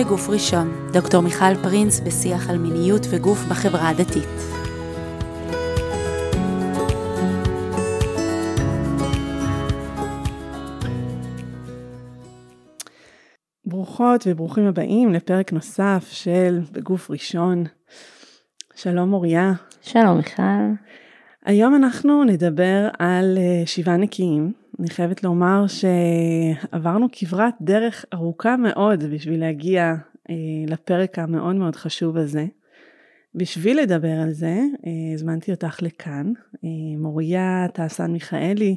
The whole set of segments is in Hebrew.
בגוף ראשון, דוקטור מיכל פרינס בשיח על מיניות וגוף בחברה הדתית. ברוכות וברוכים הבאים לפרק נוסף של בגוף ראשון. שלום מוריה. שלום מיכל. היום אנחנו נדבר על אה, שבעה נקיים. אני חייבת לומר שעברנו כברת דרך ארוכה מאוד בשביל להגיע אה, לפרק המאוד מאוד חשוב הזה. בשביל לדבר על זה, אה, הזמנתי אותך לכאן. מוריה טעסן מיכאלי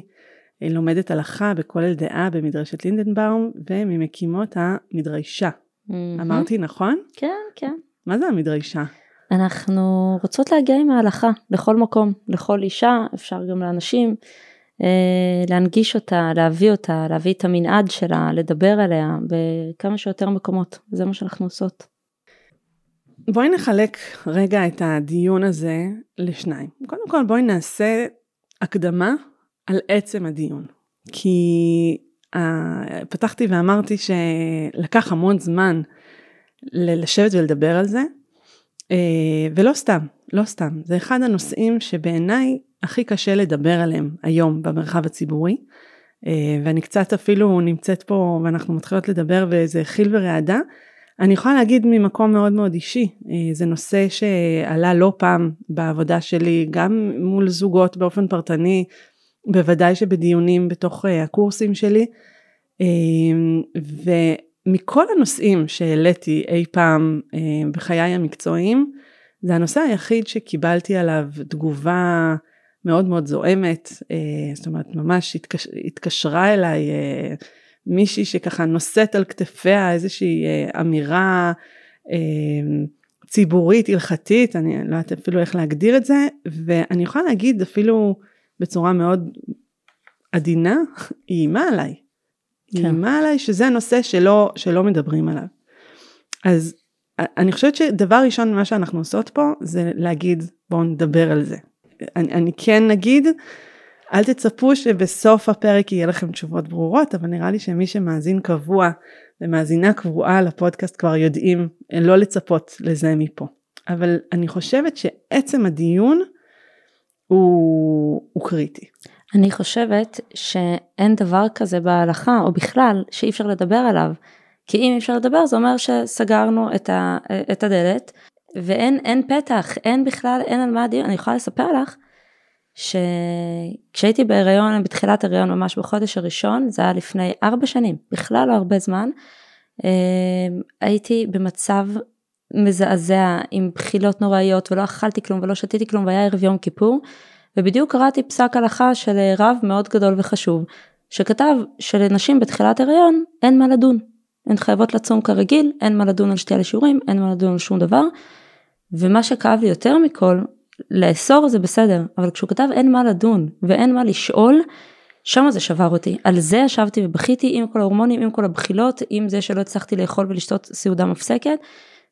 לומדת הלכה בכולל דעה במדרשת לינדנבאום וממקימות המדרשה. Mm-hmm. אמרתי נכון? כן, כן. מה זה המדרשה? אנחנו רוצות להגיע עם ההלכה לכל מקום, לכל אישה, אפשר גם לאנשים, אה, להנגיש אותה, להביא אותה, להביא את המנעד שלה, לדבר עליה בכמה שיותר מקומות, זה מה שאנחנו עושות. בואי נחלק רגע את הדיון הזה לשניים. קודם כל בואי נעשה הקדמה על עצם הדיון. כי uh, פתחתי ואמרתי שלקח המון זמן לשבת ולדבר על זה, ולא סתם, לא סתם. זה אחד הנושאים שבעיניי הכי קשה לדבר עליהם היום במרחב הציבורי. Uh, ואני קצת אפילו נמצאת פה ואנחנו מתחילות לדבר וזה חיל ורעדה. אני יכולה להגיד ממקום מאוד מאוד אישי, זה נושא שעלה לא פעם בעבודה שלי, גם מול זוגות באופן פרטני, בוודאי שבדיונים בתוך אה, הקורסים שלי. ומכל הנושאים שהעליתי אי פעם אה, בחיי המקצועיים, זה הנושא היחיד שקיבלתי עליו תגובה מאוד מאוד זועמת, אה, זאת אומרת ממש התקש... התקשרה אליי מישהי שככה נושאת על כתפיה איזושהי אמירה ציבורית, הלכתית, אני לא יודעת אפילו איך להגדיר את זה, ואני יכולה להגיד אפילו בצורה מאוד עדינה, היא איימה עליי. כן. איימה עליי שזה נושא שלא, שלא מדברים עליו. אז אני חושבת שדבר ראשון מה שאנחנו עושות פה זה להגיד בואו נדבר על זה. אני, אני כן נגיד, אל תצפו שבסוף הפרק יהיה לכם תשובות ברורות, אבל נראה לי שמי שמאזין קבוע ומאזינה קבועה לפודקאסט כבר יודעים לא לצפות לזה מפה. אבל אני חושבת שעצם הדיון הוא, הוא קריטי. אני חושבת שאין דבר כזה בהלכה או בכלל שאי אפשר לדבר עליו. כי אם אי אפשר לדבר זה אומר שסגרנו את, ה, את הדלת ואין אין פתח, אין בכלל, אין על מה הדיון. אני יכולה לספר לך שכשהייתי בהיריון, בתחילת הריון ממש בחודש הראשון, זה היה לפני ארבע שנים, בכלל לא הרבה זמן, אה, הייתי במצב מזעזע עם בחילות נוראיות ולא אכלתי כלום ולא שתיתי כלום והיה ערב יום כיפור ובדיוק קראתי פסק הלכה של רב מאוד גדול וחשוב שכתב שלנשים בתחילת הריון אין מה לדון. הן חייבות לצום כרגיל, אין מה לדון על שתייה לשיעורים, אין מה לדון על שום דבר. ומה שכאב לי יותר מכל, לאסור זה בסדר, אבל כשהוא כתב אין מה לדון ואין מה לשאול, שם זה שבר אותי. על זה ישבתי ובכיתי עם כל ההורמונים, עם כל הבחילות, עם זה שלא הצלחתי לאכול ולשתות סעודה מפסקת.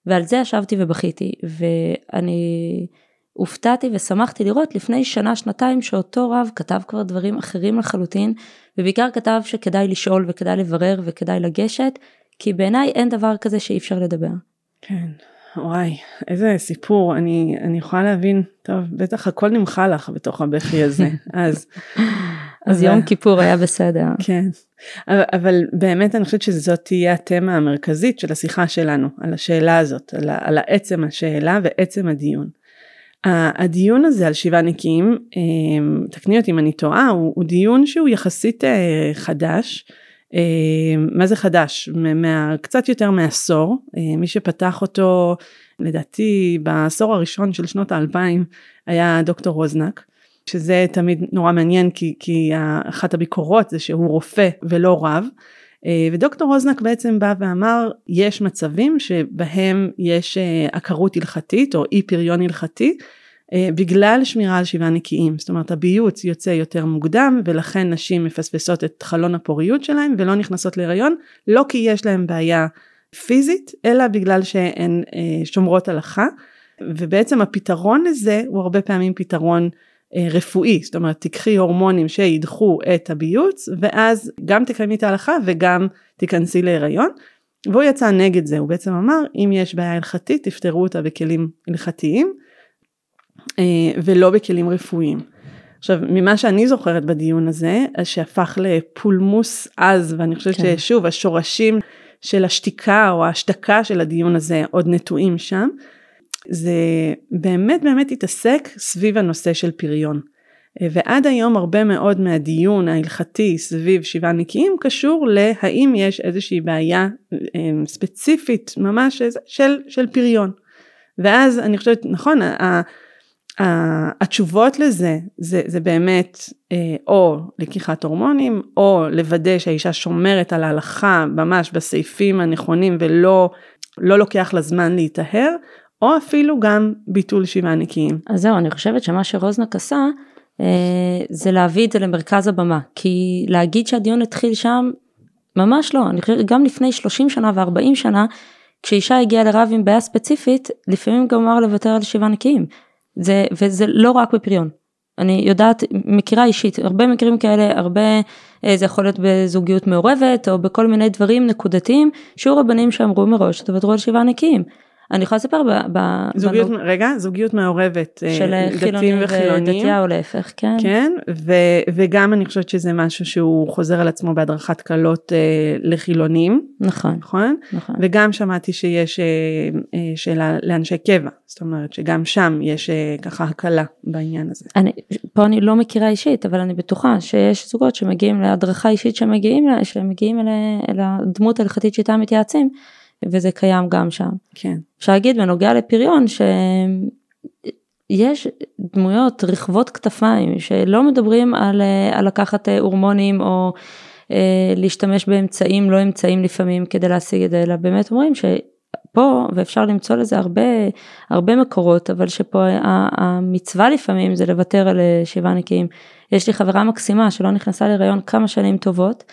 ועל זה ישבתי ובכיתי ואני הופתעתי ושמחתי לראות לפני שנה שנתיים שאותו רב כתב כבר דברים אחרים לחלוטין ובעיקר כתב שכדאי לשאול וכדאי לברר וכדאי לגשת כי בעיניי אין דבר כזה שאי אפשר לדבר. כן וואי איזה סיפור אני אני יכולה להבין טוב בטח הכל נמחה לך בתוך הבכי הזה אז אז יום כיפור היה בסדר. כן, אבל, אבל באמת אני חושבת שזאת תהיה התמה המרכזית של השיחה שלנו, על השאלה הזאת, על, על עצם השאלה ועצם הדיון. הדיון הזה על שבעה נקיים, אמ, תקני אותי אם אני טועה, הוא, הוא דיון שהוא יחסית אה, חדש. אמ, מה זה חדש? מה, קצת יותר מעשור, אה, מי שפתח אותו לדעתי בעשור הראשון של שנות האלפיים היה דוקטור רוזנק. שזה תמיד נורא מעניין כי, כי אחת הביקורות זה שהוא רופא ולא רב. אה, ודוקטור רוזנק בעצם בא ואמר יש מצבים שבהם יש אה, עקרות הלכתית או אי פריון הלכתי אה, בגלל שמירה על שבעה נקיים. זאת אומרת הביוץ יוצא יותר מוקדם ולכן נשים מפספסות את חלון הפוריות שלהם ולא נכנסות להיריון לא כי יש להם בעיה פיזית אלא בגלל שהן שומרות הלכה. ובעצם הפתרון לזה הוא הרבה פעמים פתרון רפואי, זאת אומרת תיקחי הורמונים שידחו את הביוץ ואז גם תקיימי את ההלכה וגם תיכנסי להיריון והוא יצא נגד זה, הוא בעצם אמר אם יש בעיה הלכתית תפתרו אותה בכלים הלכתיים אה, ולא בכלים רפואיים. עכשיו ממה שאני זוכרת בדיון הזה שהפך לפולמוס עז ואני חושבת כן. ששוב השורשים של השתיקה או ההשתקה של הדיון הזה עוד נטועים שם. זה באמת באמת התעסק סביב הנושא של פריון. אה, ועד היום הרבה מאוד מהדיון ההלכתי סביב שבעה נקיים קשור להאם יש איזושהי בעיה אה, ספציפית ממש של, של פריון. ואז אני חושבת נכון התשובות לזה זה, זה באמת אה, או לקיחת הורמונים או לוודא שהאישה שומרת על ההלכה ממש בסעיפים הנכונים ולא לא לוקח לה זמן להיטהר או אפילו גם ביטול שבעה נקיים. אז זהו אני חושבת שמה שרוזנק עשה אה, זה להביא את זה למרכז הבמה כי להגיד שהדיון התחיל שם ממש לא אני חושבת גם לפני 30 שנה ו-40 שנה כשאישה הגיעה לרב עם בעיה ספציפית לפעמים גם אמר לוותר על שבעה נקיים. זה, וזה לא רק בפריון. אני יודעת, מכירה אישית, הרבה מקרים כאלה, הרבה, אה, זה יכול להיות בזוגיות מעורבת או בכל מיני דברים נקודתיים, שיעור רבנים שאמרו מראש, תוותרו על שבעה נקיים. אני יכולה לספר ב... ב זוגיות, בנו... רגע, זוגיות מעורבת, אה, של דתיים וחילונים. דתייה או להפך, כן. כן, ו, וגם אני חושבת שזה משהו שהוא חוזר על עצמו בהדרכת כלות אה, לחילונים. נכון. נכון? נכון. וגם שמעתי שיש אה, אה, שאלה לאנשי קבע, זאת אומרת שגם שם יש אה, ככה הקלה בעניין הזה. אני, פה אני לא מכירה אישית, אבל אני בטוחה שיש זוגות שמגיעים להדרכה אישית שמגיעים, שמגיעים אל, אל הדמות ההלכתית שאיתה מתייעצים. וזה קיים גם שם. כן. אפשר להגיד בנוגע לפריון שיש דמויות רחבות כתפיים שלא מדברים על, על לקחת הורמונים או אה, להשתמש באמצעים לא אמצעים לפעמים כדי להשיג את זה אלא באמת אומרים שפה ואפשר למצוא לזה הרבה הרבה מקורות אבל שפה המצווה לפעמים זה לוותר על אה, שבעה נקיים. יש לי חברה מקסימה שלא נכנסה להיריון כמה שנים טובות.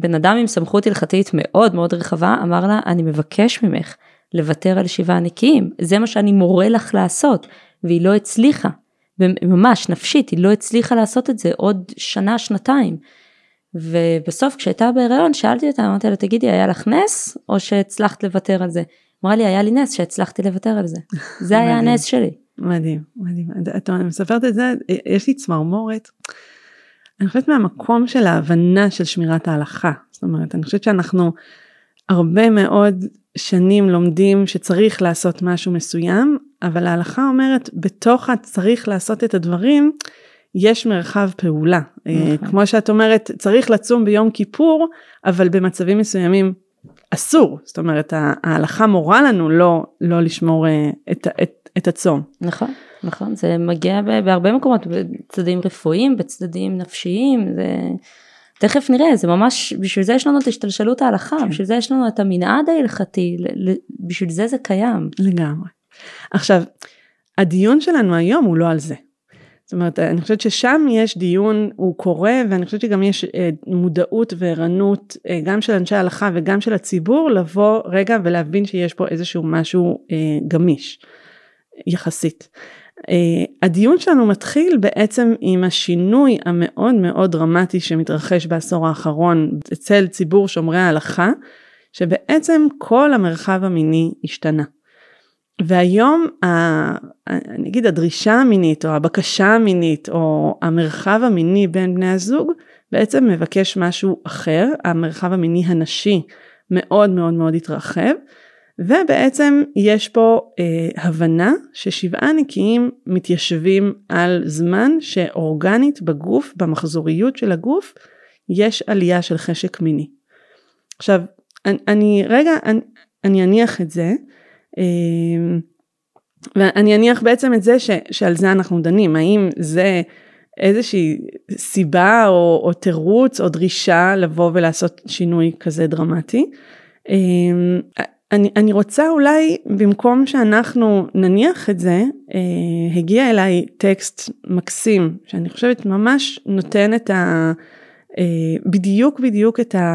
בן אדם עם סמכות הלכתית מאוד מאוד רחבה אמר לה אני מבקש ממך לוותר על שבעה נקיים זה מה שאני מורה לך לעשות והיא לא הצליחה ממש נפשית היא לא הצליחה לעשות את זה עוד שנה שנתיים. ובסוף כשהייתה בהיריון שאלתי אותה אמרתי לה תגידי היה לך נס או שהצלחת לוותר על זה. אמרה לי היה לי נס שהצלחתי לוותר על זה זה היה הנס שלי. מדהים מדהים את מספרת את זה יש לי צמרמורת. אני חושבת מהמקום של ההבנה של שמירת ההלכה. זאת אומרת, אני חושבת שאנחנו הרבה מאוד שנים לומדים שצריך לעשות משהו מסוים, אבל ההלכה אומרת בתוך הצריך לעשות את הדברים, יש מרחב פעולה. אה, נכון. כמו שאת אומרת, צריך לצום ביום כיפור, אבל במצבים מסוימים אסור. זאת אומרת, ההלכה מורה לנו לא, לא לשמור אה, את, את, את הצום. נכון. נכון, זה מגיע בהרבה מקומות, בצדדים רפואיים, בצדדים נפשיים, זה... תכף נראה, זה ממש, בשביל זה יש לנו את השתלשלות ההלכה, כן. בשביל זה יש לנו את המנעד ההלכתי, בשביל זה זה קיים. לגמרי. עכשיו, הדיון שלנו היום הוא לא על זה. זאת אומרת, אני חושבת ששם יש דיון, הוא קורה, ואני חושבת שגם יש אה, מודעות וערנות, אה, גם של אנשי ההלכה וגם של הציבור, לבוא רגע ולהבין שיש פה איזשהו משהו אה, גמיש, יחסית. Uh, הדיון שלנו מתחיל בעצם עם השינוי המאוד מאוד דרמטי שמתרחש בעשור האחרון אצל ציבור שומרי ההלכה, שבעצם כל המרחב המיני השתנה. והיום, ה, אני אגיד הדרישה המינית או הבקשה המינית או המרחב המיני בין בני הזוג בעצם מבקש משהו אחר, המרחב המיני הנשי מאוד מאוד מאוד התרחב. ובעצם יש פה אה, הבנה ששבעה נקיים מתיישבים על זמן שאורגנית בגוף, במחזוריות של הגוף, יש עלייה של חשק מיני. עכשיו, אני, אני רגע, אני, אני אניח את זה, אה, ואני אניח בעצם את זה ש, שעל זה אנחנו דנים, האם זה איזושהי סיבה או, או תירוץ או דרישה לבוא ולעשות שינוי כזה דרמטי. אה, אני, אני רוצה אולי במקום שאנחנו נניח את זה, אה, הגיע אליי טקסט מקסים שאני חושבת ממש נותן את ה... אה, בדיוק בדיוק את ה...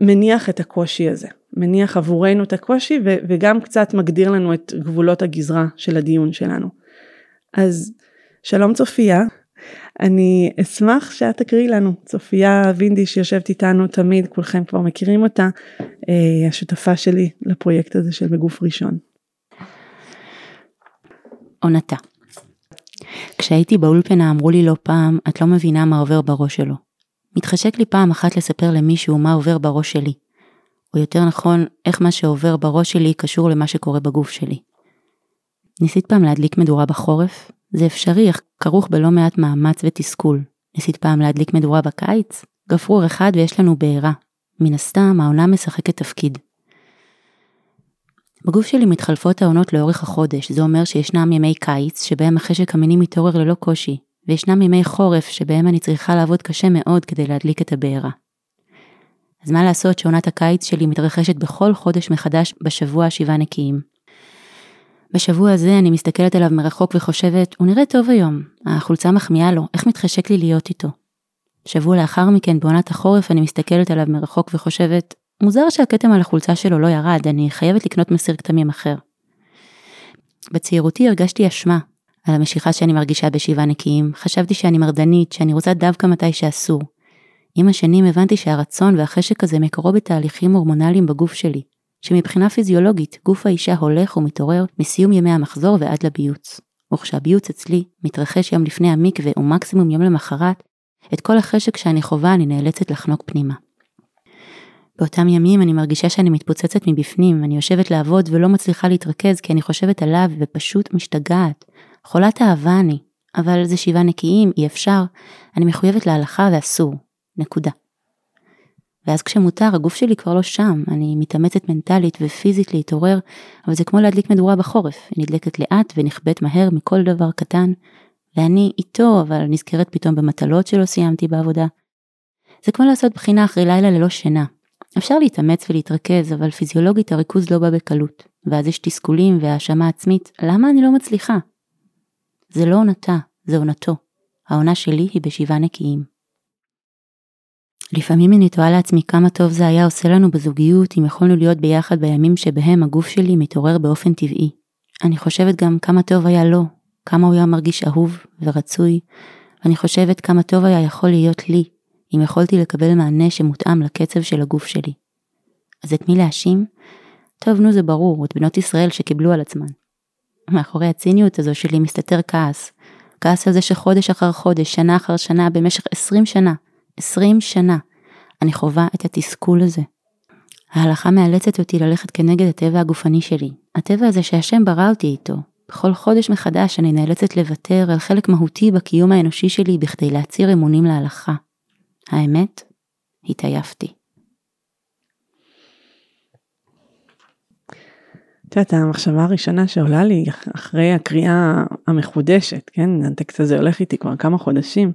מניח את הקושי הזה, מניח עבורנו את הקושי ו, וגם קצת מגדיר לנו את גבולות הגזרה של הדיון שלנו. אז שלום צופיה, אני אשמח שאת תקריאי לנו, צופיה וינדי שיושבת איתנו תמיד, כולכם כבר מכירים אותה, אה, השותפה שלי לפרויקט הזה של בגוף ראשון. עונתה. כשהייתי באולפנה אמרו לי לא פעם, את לא מבינה מה עובר בראש שלו. מתחשק לי פעם אחת לספר למישהו מה עובר בראש שלי. או יותר נכון, איך מה שעובר בראש שלי קשור למה שקורה בגוף שלי. ניסית פעם להדליק מדורה בחורף? זה אפשרי, אך כרוך בלא מעט מאמץ ותסכול. ניסית פעם להדליק מדורה בקיץ? גפרור אחד ויש לנו בעירה. מן הסתם, העונה משחקת תפקיד. בגוף שלי מתחלפות העונות לאורך החודש, זה אומר שישנם ימי קיץ שבהם החשק המיני מתעורר ללא קושי, וישנם ימי חורף שבהם אני צריכה לעבוד קשה מאוד כדי להדליק את הבעירה. אז מה לעשות שעונת הקיץ שלי מתרחשת בכל חודש מחדש בשבוע השבעה נקיים. בשבוע הזה אני מסתכלת עליו מרחוק וחושבת, הוא נראה טוב היום, החולצה מחמיאה לו, איך מתחשק לי להיות איתו. שבוע לאחר מכן בעונת החורף אני מסתכלת עליו מרחוק וחושבת, מוזר שהכתם על החולצה שלו לא ירד, אני חייבת לקנות מסיר כתמים אחר. בצעירותי הרגשתי אשמה על המשיכה שאני מרגישה בשבעה נקיים, חשבתי שאני מרדנית, שאני רוצה דווקא מתי שאסור. עם השנים הבנתי שהרצון והחשק הזה מקורו בתהליכים הורמונליים בגוף שלי, שמבחינה פיזיולוגית גוף האישה הולך ומתעורר מסיום ימי המחזור ועד לביוץ. וכשהביוץ אצלי מתרחש יום לפני המקווה ומקסימום יום למחרת, את כל החשק שאני חווה אני נאלצת לחנוק פנימה. באותם ימים אני מרגישה שאני מתפוצצת מבפנים, אני יושבת לעבוד ולא מצליחה להתרכז כי אני חושבת עליו ופשוט משתגעת. חולת אהבה אני, אבל זה שבעה נקיים, אי אפשר, אני מחויבת להלכה ואסור. נקודה. ואז כשמותר, הגוף שלי כבר לא שם, אני מתאמצת מנטלית ופיזית להתעורר, אבל זה כמו להדליק מדורה בחורף, היא נדלקת לאט ונכבדת מהר מכל דבר קטן, ואני איתו, אבל נזכרת פתאום במטלות שלא סיימתי בעבודה. זה כמו לעשות בחינה אחרי לילה ללא שינה. אפשר להתאמץ ולהתרכז, אבל פיזיולוגית הריכוז לא בא בקלות, ואז יש תסכולים והאשמה עצמית, למה אני לא מצליחה? זה לא עונתה, זה עונתו. העונה שלי היא בשבעה נקיים. לפעמים אני תוהה לעצמי כמה טוב זה היה עושה לנו בזוגיות אם יכולנו להיות ביחד בימים שבהם הגוף שלי מתעורר באופן טבעי. אני חושבת גם כמה טוב היה לו, כמה הוא היה מרגיש אהוב ורצוי, ואני חושבת כמה טוב היה יכול להיות לי, אם יכולתי לקבל מענה שמותאם לקצב של הגוף שלי. אז את מי להאשים? טוב, נו זה ברור, את בנות ישראל שקיבלו על עצמן. מאחורי הציניות הזו שלי מסתתר כעס. כעס על זה שחודש אחר חודש, שנה אחר שנה, במשך עשרים שנה, עשרים שנה, אני חווה את התסכול הזה. ההלכה מאלצת אותי ללכת כנגד הטבע הגופני שלי, הטבע הזה שהשם ברא אותי איתו. בכל חודש מחדש אני נאלצת לוותר על חלק מהותי בקיום האנושי שלי בכדי להצהיר אמונים להלכה. האמת? התעייפתי. את יודעת, המחשבה הראשונה שעולה לי אחרי הקריאה המחודשת, כן, הטקסט הזה הולך איתי כבר כמה חודשים,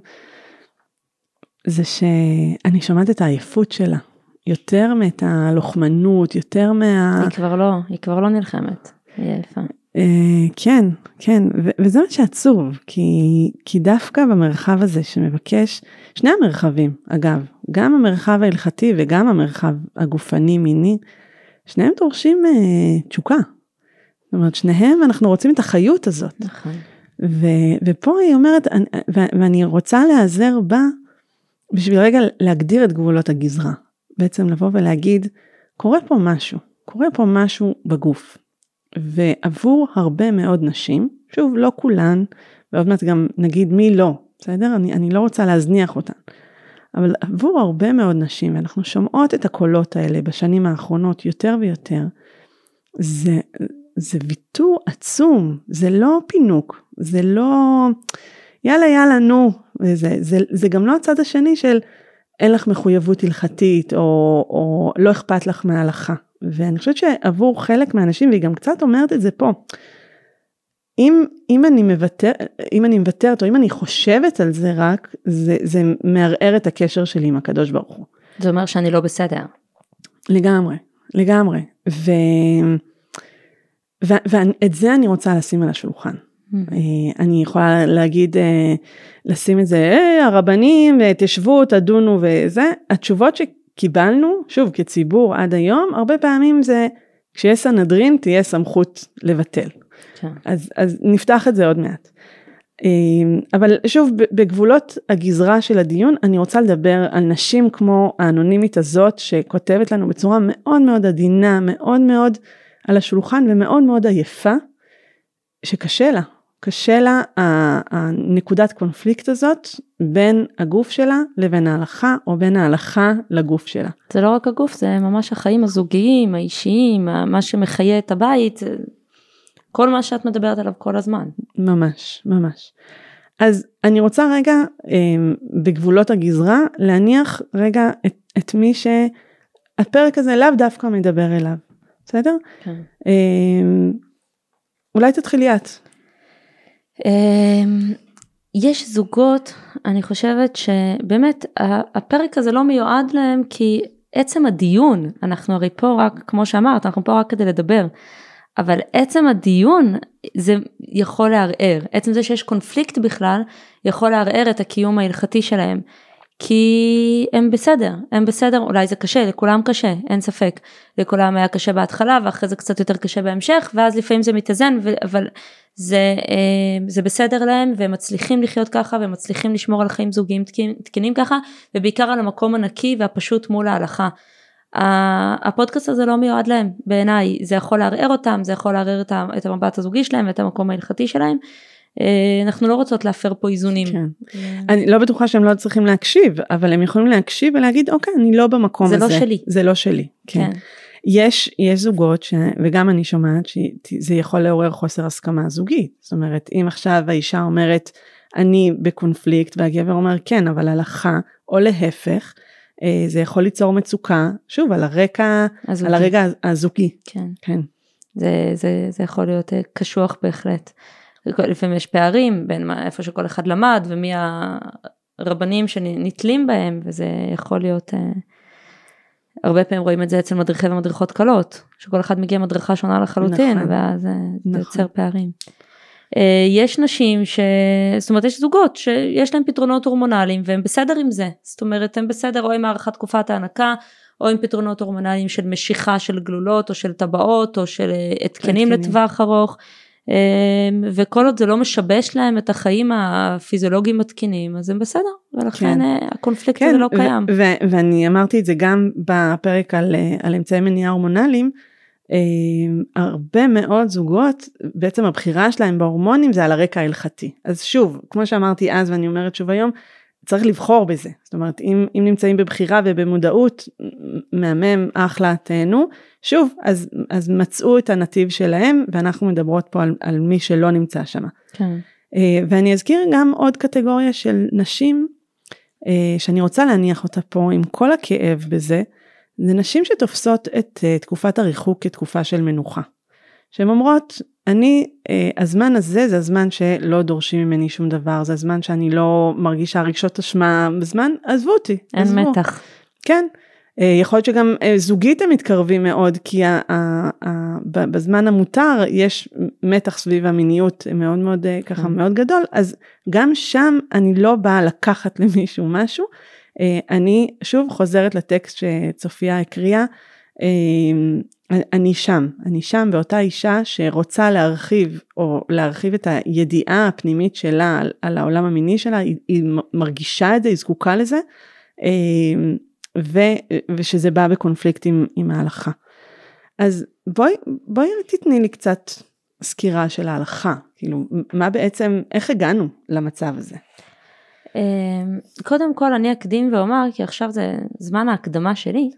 זה שאני שומעת את העייפות שלה, יותר מאת הלוחמנות, יותר מה... היא כבר לא, היא כבר לא נלחמת, היא עייפה. Uh, כן, כן, ו- וזה מה שעצוב, כי, כי דווקא במרחב הזה שמבקש, שני המרחבים, אגב, גם המרחב ההלכתי וגם המרחב הגופני מיני, שניהם דורשים uh, תשוקה. זאת אומרת, שניהם אנחנו רוצים את החיות הזאת. נכון. ו- ופה היא אומרת, ואני רוצה להיעזר בה בשביל רגע להגדיר את גבולות הגזרה, בעצם לבוא ולהגיד, קורה פה משהו, קורה פה משהו בגוף. ועבור הרבה מאוד נשים, שוב, לא כולן, ועוד מעט גם נגיד מי לא, בסדר? אני, אני לא רוצה להזניח אותן. אבל עבור הרבה מאוד נשים, ואנחנו שומעות את הקולות האלה בשנים האחרונות יותר ויותר, זה, זה ויתור עצום, זה לא פינוק, זה לא יאללה יאללה נו, וזה, זה, זה גם לא הצד השני של אין לך מחויבות הלכתית או, או לא אכפת לך מההלכה. ואני חושבת שעבור חלק מהאנשים, והיא גם קצת אומרת את זה פה, אם, אם, אני מוותר, אם אני מוותרת או אם אני חושבת על זה רק, זה, זה מערער את הקשר שלי עם הקדוש ברוך הוא. זה אומר שאני לא בסדר. לגמרי, לגמרי. ו, ואת זה אני רוצה לשים על השולחן. אה, אני יכולה להגיד, אה, לשים את זה, אה, הרבנים, תשבו, תדונו וזה, התשובות שקיבלנו, שוב, כציבור עד היום, הרבה פעמים זה, כשיש סנהדרין תהיה סמכות לבטל. כן. אז, אז נפתח את זה עוד מעט. אבל שוב בגבולות הגזרה של הדיון אני רוצה לדבר על נשים כמו האנונימית הזאת שכותבת לנו בצורה מאוד מאוד עדינה מאוד מאוד על השולחן ומאוד מאוד עייפה שקשה לה קשה לה הנקודת קונפליקט הזאת בין הגוף שלה לבין ההלכה או בין ההלכה לגוף שלה. זה לא רק הגוף זה ממש החיים הזוגיים האישיים מה שמחיה את הבית כל מה שאת מדברת עליו כל הזמן. ממש ממש. אז אני רוצה רגע אמ, בגבולות הגזרה להניח רגע את, את מי שהפרק הזה לאו דווקא מדבר אליו בסדר? כן. אמ, אולי תתחילי את. אמ, יש זוגות, אני חושבת שבאמת הפרק הזה לא מיועד להם כי עצם הדיון, אנחנו הרי פה רק, כמו שאמרת, אנחנו פה רק כדי לדבר, אבל עצם הדיון זה יכול לערער, עצם זה שיש קונפליקט בכלל יכול לערער את הקיום ההלכתי שלהם. כי הם בסדר, הם בסדר, אולי זה קשה, לכולם קשה, אין ספק. לכולם היה קשה בהתחלה ואחרי זה קצת יותר קשה בהמשך, ואז לפעמים זה מתאזן, אבל זה, אה, זה בסדר להם והם מצליחים לחיות ככה והם מצליחים לשמור על חיים זוגיים תקינים, תקינים ככה, ובעיקר על המקום הנקי והפשוט מול ההלכה. הפודקאסט הזה לא מיועד להם בעיניי, זה יכול לערער אותם, זה יכול לערער את המבט הזוגי שלהם ואת המקום ההלכתי שלהם. אה, אנחנו לא רוצות להפר פה איזונים. כן. אה. אני לא בטוחה שהם לא צריכים להקשיב, אבל הם יכולים להקשיב ולהגיד אוקיי אני לא במקום זה לא הזה. זה לא שלי. זה לא שלי. כן. כן. יש, יש זוגות ש... וגם אני שומעת שזה יכול לעורר חוסר הסכמה זוגית. זאת אומרת אם עכשיו האישה אומרת אני בקונפליקט והגבר אומר כן אבל הלכה או להפך אה, זה יכול ליצור מצוקה שוב על הרקע הזוגי. על הרקע הזוגי. כן. כן. זה, זה, זה יכול להיות קשוח בהחלט. לפעמים יש פערים בין מה, איפה שכל אחד למד ומי הרבנים שנתלים בהם וזה יכול להיות, uh, הרבה פעמים רואים את זה אצל מדריכי ומדריכות קלות, שכל אחד מגיע מדריכה שונה לחלוטין נכון, ואז נכון. זה יוצר פערים. Uh, יש נשים ש... זאת אומרת יש זוגות שיש להם פתרונות הורמונליים והם בסדר עם זה, זאת אומרת הם בסדר או עם הארכת תקופת ההנקה או עם פתרונות הורמונליים של משיכה של גלולות או של טבעות או של התקנים לטווח ארוך. אמ, וכל עוד זה לא משבש להם את החיים הפיזיולוגיים התקינים אז הם בסדר ולכן כן. אה, הקונפליקט כן, הזה לא קיים. ואני אמרתי את זה גם בפרק על, אה, על אמצעי מניעה הורמונליים. אמ, הרבה מאוד זוגות בעצם הבחירה שלהם בהורמונים זה על הרקע ההלכתי אז שוב כמו שאמרתי אז ואני אומרת שוב היום צריך לבחור בזה זאת אומרת אם, אם נמצאים בבחירה ובמודעות מהמם אחלה תהנו שוב אז אז מצאו את הנתיב שלהם ואנחנו מדברות פה על, על מי שלא נמצא שם. כן. אה, ואני אזכיר גם עוד קטגוריה של נשים אה, שאני רוצה להניח אותה פה עם כל הכאב בזה זה נשים שתופסות את אה, תקופת הריחוק כתקופה של מנוחה. שהן אומרות אני הזמן הזה זה הזמן שלא דורשים ממני שום דבר זה הזמן שאני לא מרגישה רגשות אשמה בזמן עזבו אותי. אין עזבו. מתח. כן. אה, יכול להיות שגם אה, זוגית הם מתקרבים מאוד כי בזמן המותר יש מתח סביב המיניות מאוד מאוד אה, ככה כן. מאוד גדול אז גם שם אני לא באה לקחת למישהו משהו אני שוב חוזרת לטקסט שצופיה הקריאה אני שם אני שם באותה אישה שרוצה להרחיב או להרחיב את הידיעה הפנימית שלה על, על העולם המיני שלה היא, היא מרגישה את זה היא זקוקה לזה. ו, ושזה בא בקונפליקט עם, עם ההלכה. אז בואי, בואי תתני לי קצת סקירה של ההלכה, כאילו מה בעצם, איך הגענו למצב הזה? אמ, קודם כל אני אקדים ואומר, כי עכשיו זה זמן ההקדמה שלי,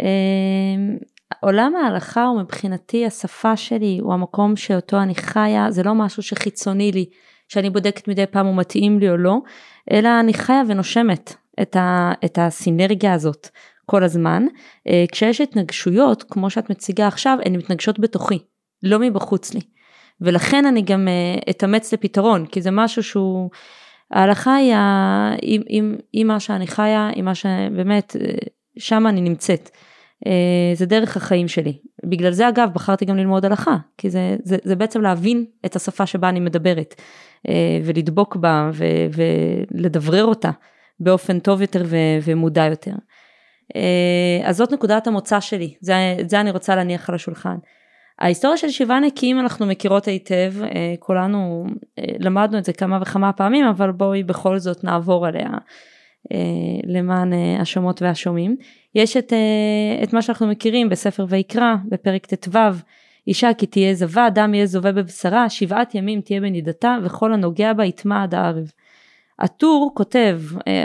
אמ, עולם ההלכה הוא מבחינתי השפה שלי, הוא המקום שאותו אני חיה, זה לא משהו שחיצוני לי, שאני בודקת מדי פעם הוא מתאים לי או לא, אלא אני חיה ונושמת את, ה, את הסינרגיה הזאת כל הזמן. אה, כשיש התנגשויות, כמו שאת מציגה עכשיו, הן מתנגשות בתוכי, לא מבחוץ לי. ולכן אני גם אה, אתאמץ לפתרון, כי זה משהו שהוא, ההלכה היא, היא, היא, היא מה שאני חיה, היא מה שבאמת, אה, שם אני נמצאת. זה דרך החיים שלי. בגלל זה אגב בחרתי גם ללמוד הלכה, כי זה, זה, זה בעצם להבין את השפה שבה אני מדברת, ולדבוק בה ולדברר אותה. באופן טוב יותר ו- ומודע יותר. אה, אז זאת נקודת המוצא שלי, זה, זה אני רוצה להניח על השולחן. ההיסטוריה של שבעה נקיים אנחנו מכירות היטב, אה, כולנו אה, למדנו את זה כמה וכמה פעמים, אבל בואי בכל זאת נעבור עליה אה, למען השומעות והשומעים. יש את, את מה שאנחנו מכירים בספר ויקרא, בפרק ט"ו, אישה כי תהיה זבה, דם יהיה זובה בבשרה, שבעת ימים תהיה בנידתה, וכל הנוגע בה יטמע עד הערב. הטור כותב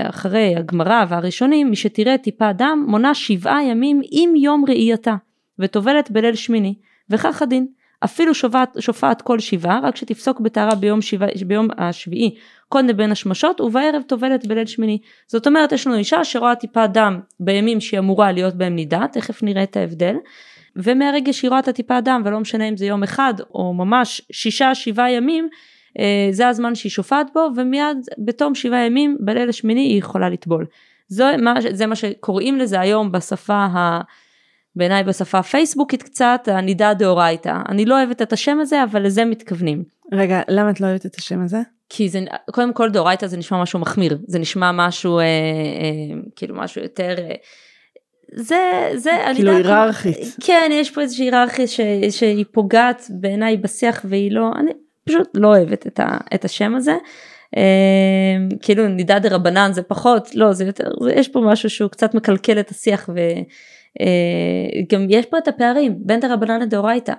אחרי הגמרא והראשונים, מי שתראה טיפה דם, מונה שבעה ימים עם יום ראייתה, וטובלת בליל שמיני. וכך הדין. אפילו שופעת, שופעת כל שבעה, רק שתפסוק בטהרה ביום, ביום השביעי קודם בין השמשות ובערב טובלת בליל שמיני. זאת אומרת יש לנו אישה שרואה טיפה דם בימים שהיא אמורה להיות בהם נידה, תכף נראה את ההבדל. ומהרגע שהיא רואה את הטיפה דם ולא משנה אם זה יום אחד או ממש שישה שבעה ימים אה, זה הזמן שהיא שופעת בו ומיד בתום שבעה ימים בליל השמיני היא יכולה לטבול. זו, זה מה שקוראים לזה היום בשפה ה... בעיניי בשפה הפייסבוקית קצת, הנידה דאורייתא. אני לא אוהבת את השם הזה, אבל לזה מתכוונים. רגע, למה את לא אוהבת את השם הזה? כי זה, קודם כל דאורייתא זה נשמע משהו מחמיר, זה נשמע משהו, אה, אה, כאילו משהו יותר... אה, זה, זה, כאילו היררכית. כן, יש פה איזושהי היררכיה ש, שהיא פוגעת בעיניי בשיח והיא לא, אני פשוט לא אוהבת את, ה, את השם הזה. אה, כאילו נידה דה רבנן זה פחות, לא, זה יותר, זה, יש פה משהו שהוא קצת מקלקל את השיח ו... אה, יש פה את הפערים בין דרבנן לדאורייתא,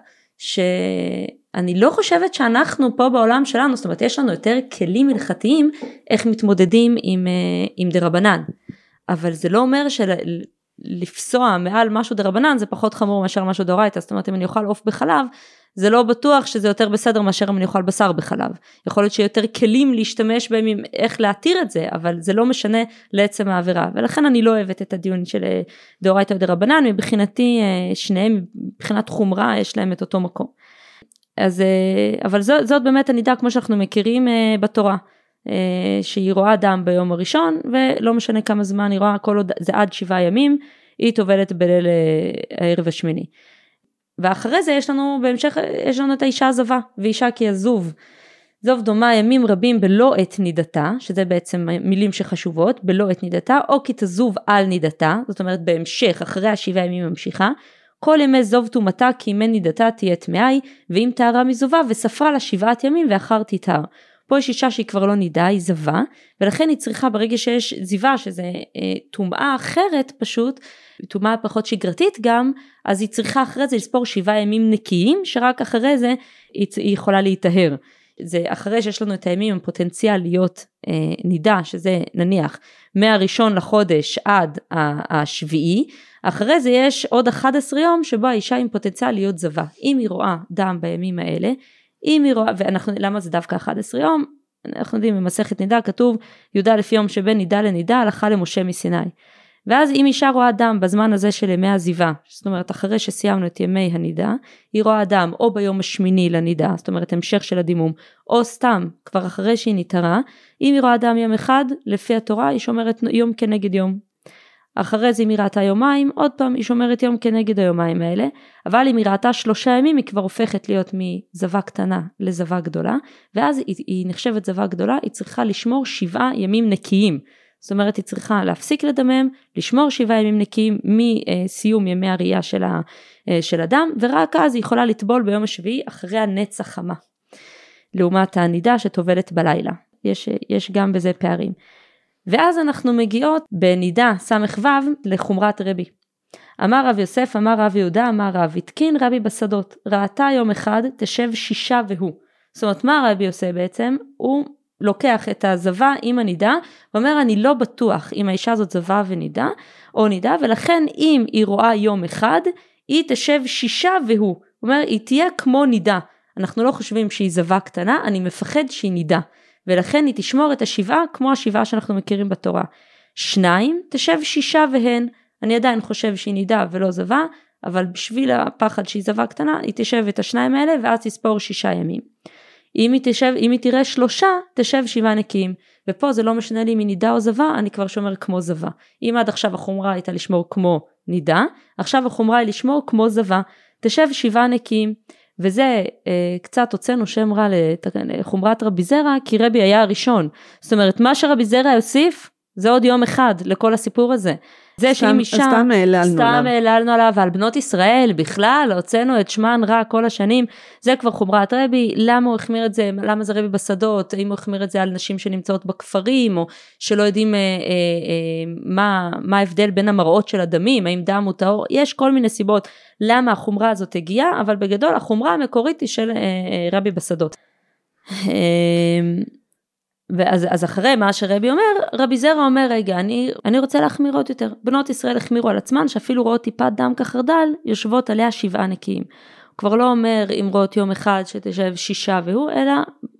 שאני לא חושבת שאנחנו פה בעולם שלנו, זאת אומרת יש לנו יותר כלים הלכתיים איך מתמודדים עם, אה, עם דרבנן, אבל זה לא אומר שלפסוע מעל משהו דרבנן זה פחות חמור מאשר משהו דאורייתא, זאת אומרת אם אני אוכל עוף בחלב זה לא בטוח שזה יותר בסדר מאשר אם אני אוכל בשר בחלב. יכול להיות שיותר כלים להשתמש בהם עם איך להתיר את זה, אבל זה לא משנה לעצם העבירה. ולכן אני לא אוהבת את הדיון של אה, דאורייתא ודרבנן, מבחינתי אה, שניהם מבחינת חומרה יש להם את אותו מקום. אז אה, אבל זאת, זאת באמת הנידה כמו שאנחנו מכירים בתורה. שהיא רואה דם ביום הראשון ולא משנה כמה זמן היא רואה כל עוד זה עד שבעה ימים היא טובלת בליל הערב השמיני. ואחרי זה יש לנו בהמשך יש לנו את האישה הזבה ואישה כי עזוב. זוב דומה ימים רבים בלא עת נידתה שזה בעצם מילים שחשובות בלא עת נידתה או כי תזוב על נידתה זאת אומרת בהמשך אחרי השבעה ימים ממשיכה כל ימי זוב טומאתה כי ימי נידתה תהיה טמאי ואם טהרה מזובה וספרה לה שבעת ימים ואחר תיטהר. פה יש אישה שהיא כבר לא נידה היא זבה ולכן היא צריכה ברגע שיש זיווה שזה אה, טומאה אה, אחרת פשוט טומאה פחות שגרתית גם, אז היא צריכה אחרי זה לספור שבעה ימים נקיים, שרק אחרי זה היא, היא יכולה להיטהר. זה אחרי שיש לנו את הימים עם פוטנציאל להיות אה, נידה, שזה נניח מהראשון לחודש עד השביעי, אחרי זה יש עוד 11 יום שבו האישה עם פוטנציאל להיות זבה. אם היא רואה דם בימים האלה, אם היא רואה, ואנחנו, למה זה דווקא 11 יום? אנחנו יודעים במסכת נידה כתוב י"א יום שבין נידה לנידה הלכה למשה מסיני. ואז אם אישה רואה דם בזמן הזה של ימי עזיבה, זאת אומרת אחרי שסיימנו את ימי הנידה, היא רואה דם או ביום השמיני לנידה, זאת אומרת המשך של הדימום, או סתם כבר אחרי שהיא נתערה, אם היא רואה דם יום אחד, לפי התורה היא שומרת יום כנגד יום. אחרי זה אם היא ראתה יומיים, עוד פעם היא שומרת יום כנגד היומיים האלה, אבל אם היא ראתה שלושה ימים היא כבר הופכת להיות מזבה קטנה לזבה גדולה, ואז היא, היא נחשבת זבה גדולה, היא צריכה לשמור שבעה ימים נקיים. זאת אומרת היא צריכה להפסיק לדמם, לשמור שבעה ימים נקיים מסיום ימי הראייה של, ה, אה, של הדם, ורק אז היא יכולה לטבול ביום השביעי אחרי הנץ החמה. לעומת הנידה שטובלת בלילה. יש, יש גם בזה פערים. ואז אנחנו מגיעות בנידה ס"ו לחומרת רבי. אמר רב יוסף, אמר רב יהודה, אמר רב, התקין רבי בשדות, ראתה יום אחד תשב שישה והוא. זאת אומרת מה רבי עושה בעצם? הוא לוקח את הזבה עם הנידה ואומר אני לא בטוח אם האישה הזאת זבה ונידה או נידה ולכן אם היא רואה יום אחד היא תשב שישה והוא. הוא אומר היא תהיה כמו נידה. אנחנו לא חושבים שהיא זבה קטנה אני מפחד שהיא נידה ולכן היא תשמור את השבעה כמו השבעה שאנחנו מכירים בתורה. שניים תשב שישה והן אני עדיין חושב שהיא נידה ולא זבה אבל בשביל הפחד שהיא זבה קטנה היא תשב את השניים האלה ואז תספור שישה ימים. אם היא, תשב, אם היא תראה שלושה, תשב שבעה נקיים. ופה זה לא משנה לי אם היא נידה או זבה, אני כבר שומר כמו זבה. אם עד עכשיו החומרה הייתה לשמור כמו נידה, עכשיו החומרה היא לשמור כמו זבה. תשב שבעה נקיים. וזה אה, קצת הוצאנו שם רע לחומרת רבי זרע, כי רבי היה הראשון. זאת אומרת, מה שרבי זרע יוסיף, זה עוד יום אחד לכל הסיפור הזה. זה שאם אישה, סתם העללנו סתם עליו. העללנו עליו, ועל בנות ישראל בכלל, הוצאנו את שמן רע כל השנים, זה כבר חומרת רבי, למה הוא החמיר את זה, למה זה רבי בשדות, האם הוא החמיר את זה על נשים שנמצאות בכפרים, או שלא יודעים אה, אה, אה, מה, מה ההבדל בין המראות של הדמים, האם דם הוא טהור, יש כל מיני סיבות למה החומרה הזאת הגיעה, אבל בגדול החומרה המקורית היא של אה, אה, רבי בשדות. אה, ואז אז אחרי מה שרבי אומר, רבי זרע אומר רגע אני, אני רוצה להחמיר עוד יותר. בנות ישראל החמירו על עצמן שאפילו רואות טיפת דם כחרדל יושבות עליה שבעה נקיים. הוא כבר לא אומר אם רואות יום אחד שתשב שישה והוא, אלא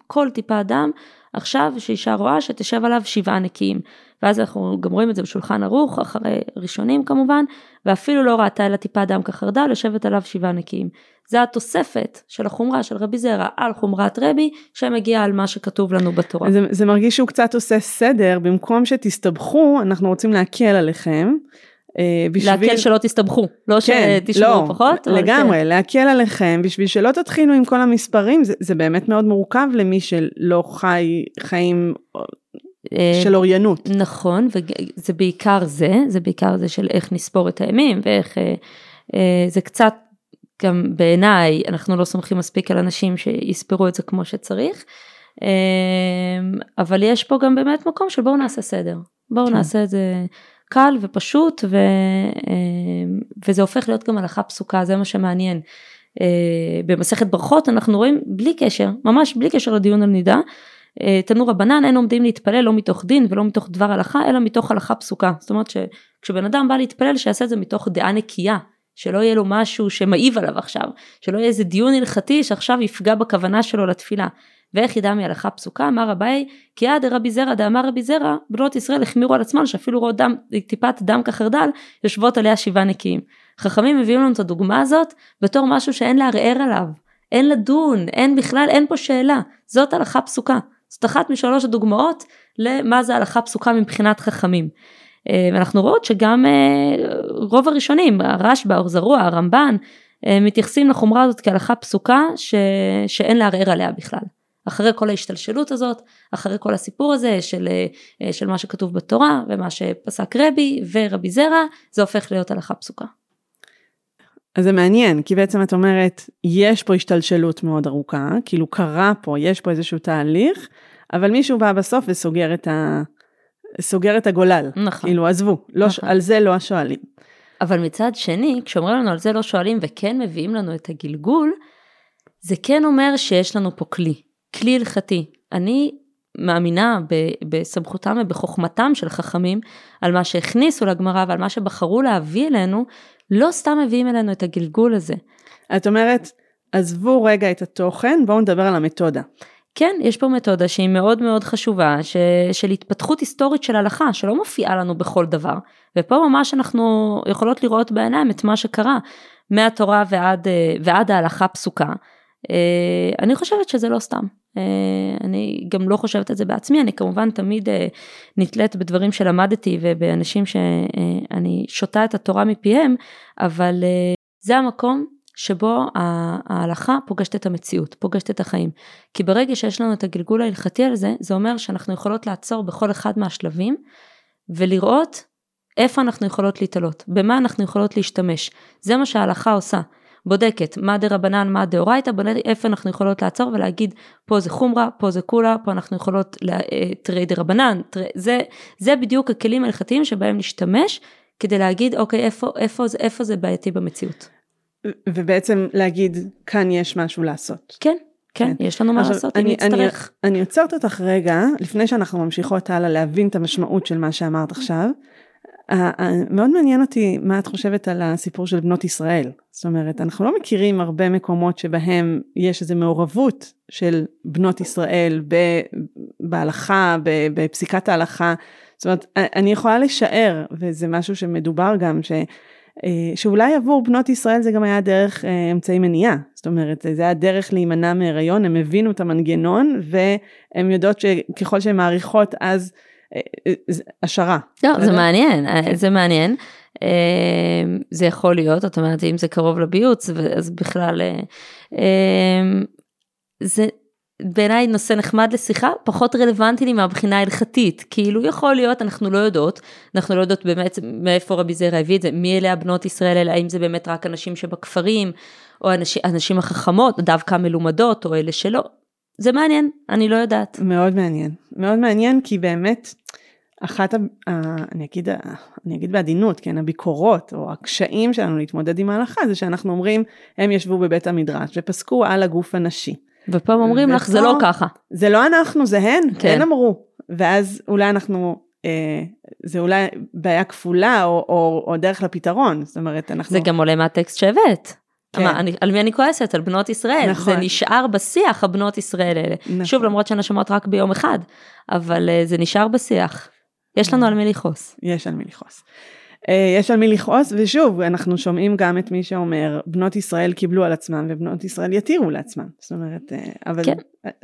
כל טיפת דם עכשיו שאישה רואה שתשב עליו שבעה נקיים. ואז אנחנו גם רואים את זה בשולחן ערוך אחרי ראשונים כמובן, ואפילו לא ראתה אלא טיפת דם כחרדל יושבת עליו שבעה נקיים. זה התוספת של החומרה של רבי זרע על חומרת רבי שמגיעה על מה שכתוב לנו בתורה. זה, זה מרגיש שהוא קצת עושה סדר, במקום שתסתבכו, אנחנו רוצים להקל עליכם. אה, בשביל... להקל שלא תסתבכו, לא כן, שתשמעו לא, פחות. לגמרי, כן. להקל עליכם, בשביל שלא תתחילו עם כל המספרים, זה, זה באמת מאוד מורכב למי שלא חי חיים אה, של אוריינות. נכון, וזה בעיקר זה, זה בעיקר זה של איך נספור את הימים ואיך אה, אה, זה קצת גם בעיניי אנחנו לא סומכים מספיק על אנשים שיספרו את זה כמו שצריך, אה, אבל יש פה גם באמת מקום של בואו נעשה סדר, בואו כן. נעשה את זה קל ופשוט ו, אה, וזה הופך להיות גם הלכה פסוקה, זה מה שמעניין. אה, במסכת ברכות אנחנו רואים בלי קשר, ממש בלי קשר לדיון על נידה, אה, תנו רבנן אין עומדים להתפלל לא מתוך דין ולא מתוך דבר הלכה אלא מתוך הלכה פסוקה זאת אומרת שכשבן אדם בא להתפלל שיעשה את זה מתוך דעה נקייה שלא יהיה לו משהו שמעיב עליו עכשיו שלא יהיה איזה דיון הלכתי שעכשיו יפגע בכוונה שלו לתפילה ואיך ידע מהלכה פסוקה אמר אביי כי עד רבי זרע דאמר רבי זרע בנות ישראל החמירו על עצמן שאפילו רואות דם טיפת דם כחרדל יושבות עליה שבעה נקיים חכמים מביאים לנו את הדוגמה הזאת בתור משהו שאין לערער עליו אין לדון אין בכלל אין פה שאלה זאת הלכה פסוקה זאת אחת משלוש הדוגמאות למה זה הלכה פסוקה מבחינת חכמים. אה, ואנחנו רואות שגם אה, רוב הראשונים, הרשב"א, זרוע, הרמב"ן, אה, מתייחסים לחומרה הזאת כהלכה פסוקה ש... שאין לערער עליה בכלל. אחרי כל ההשתלשלות הזאת, אחרי כל הסיפור הזה של, של מה שכתוב בתורה ומה שפסק רבי ורבי זרע, זה הופך להיות הלכה פסוקה. אז זה מעניין, כי בעצם את אומרת, יש פה השתלשלות מאוד ארוכה, כאילו קרה פה, יש פה איזשהו תהליך, אבל מישהו בא בסוף וסוגר את, ה... סוגר את הגולל. נכון. כאילו, עזבו, לא, נכון. על זה לא השואלים. אבל מצד שני, כשאומרים לנו על זה לא שואלים וכן מביאים לנו את הגלגול, זה כן אומר שיש לנו פה כלי, כלי הלכתי. אני מאמינה בסמכותם ובחוכמתם של חכמים על מה שהכניסו לגמרא ועל מה שבחרו להביא אלינו, לא סתם מביאים אלינו את הגלגול הזה. את אומרת, עזבו רגע את התוכן, בואו נדבר על המתודה. כן, יש פה מתודה שהיא מאוד מאוד חשובה, ש, של התפתחות היסטורית של הלכה, שלא מופיעה לנו בכל דבר. ופה ממש אנחנו יכולות לראות בעיניים את מה שקרה, מהתורה ועד, אה, ועד ההלכה פסוקה. אה, אני חושבת שזה לא סתם. אה, אני גם לא חושבת את זה בעצמי, אני כמובן תמיד נתלית בדברים שלמדתי ובאנשים שאני שותה את התורה מפיהם, אבל זה המקום שבו ההלכה פוגשת את המציאות, פוגשת את החיים. כי ברגע שיש לנו את הגלגול ההלכתי על זה, זה אומר שאנחנו יכולות לעצור בכל אחד מהשלבים ולראות איפה אנחנו יכולות להתעלות, במה אנחנו יכולות להשתמש. זה מה שההלכה עושה. בודקת מה דה רבנן, מה דאורייתא, בודקת איפה אנחנו יכולות לעצור ולהגיד פה זה חומרה, פה זה קולה, פה אנחנו יכולות תראי דה רבנן, זה, זה בדיוק הכלים ההלכתיים שבהם נשתמש כדי להגיד אוקיי איפה, איפה, איפה, איפה זה בעייתי במציאות. ובעצם להגיד, כאן יש משהו לעשות. כן, כן, כן. יש לנו מה עכשיו, לעשות, אני, אם נצטרך. אני, אני עוצרת אותך רגע, לפני שאנחנו ממשיכות הלאה להבין את המשמעות של מה שאמרת עכשיו. מאוד מעניין אותי מה את חושבת על הסיפור של בנות ישראל. זאת אומרת, אנחנו לא מכירים הרבה מקומות שבהם יש איזו מעורבות של בנות ישראל בהלכה, בפסיקת ההלכה. זאת אומרת, אני יכולה לשער, וזה משהו שמדובר גם, ש... שאולי עבור בנות ישראל זה גם היה דרך אמצעי מניעה, זאת אומרת זה היה דרך להימנע מהיריון, הם הבינו את המנגנון והן יודעות שככל שהן מעריכות אז השערה. לא, זה מעניין, כן. זה מעניין, זה יכול להיות, זאת אומרת אם זה קרוב לביוץ אז בכלל, זה, בעיניי נושא נחמד לשיחה, פחות רלוונטי לי מהבחינה ההלכתית. כאילו יכול להיות, אנחנו לא יודעות, אנחנו לא יודעות באמת מאיפה רבי זרע הביא את זה, מי אלה הבנות ישראל האלה, האם זה באמת רק אנשים שבכפרים, או אנשים החכמות, דווקא המלומדות, או אלה שלא. זה מעניין, אני לא יודעת. מאוד מעניין, מאוד מעניין כי באמת אחת, ה, אני, אגיד, אני אגיד בעדינות, כן, הביקורות או הקשיים שלנו להתמודד עם ההלכה זה שאנחנו אומרים הם ישבו בבית המדרש ופסקו על הגוף הנשי. ופה הם אומרים לך זה לא ככה. זה לא אנחנו זה הן, כן. הן אמרו. ואז אולי אנחנו אה, זה אולי בעיה כפולה או, או, או דרך לפתרון, זאת אומרת אנחנו... זה גם עולה מהטקסט שהבאת. כן. מה, אני, על מי אני כועסת? על בנות ישראל. נכון. זה נשאר בשיח הבנות ישראל האלה. נכון. שוב, למרות שהן נשמות רק ביום אחד, אבל uh, זה נשאר בשיח. יש לנו על מי לכעוס. יש על מי לכעוס. אה, יש על מי לכעוס, ושוב, אנחנו שומעים גם את מי שאומר, בנות ישראל קיבלו על עצמם ובנות ישראל יתירו לעצמם. זאת אומרת, אה, אבל כן.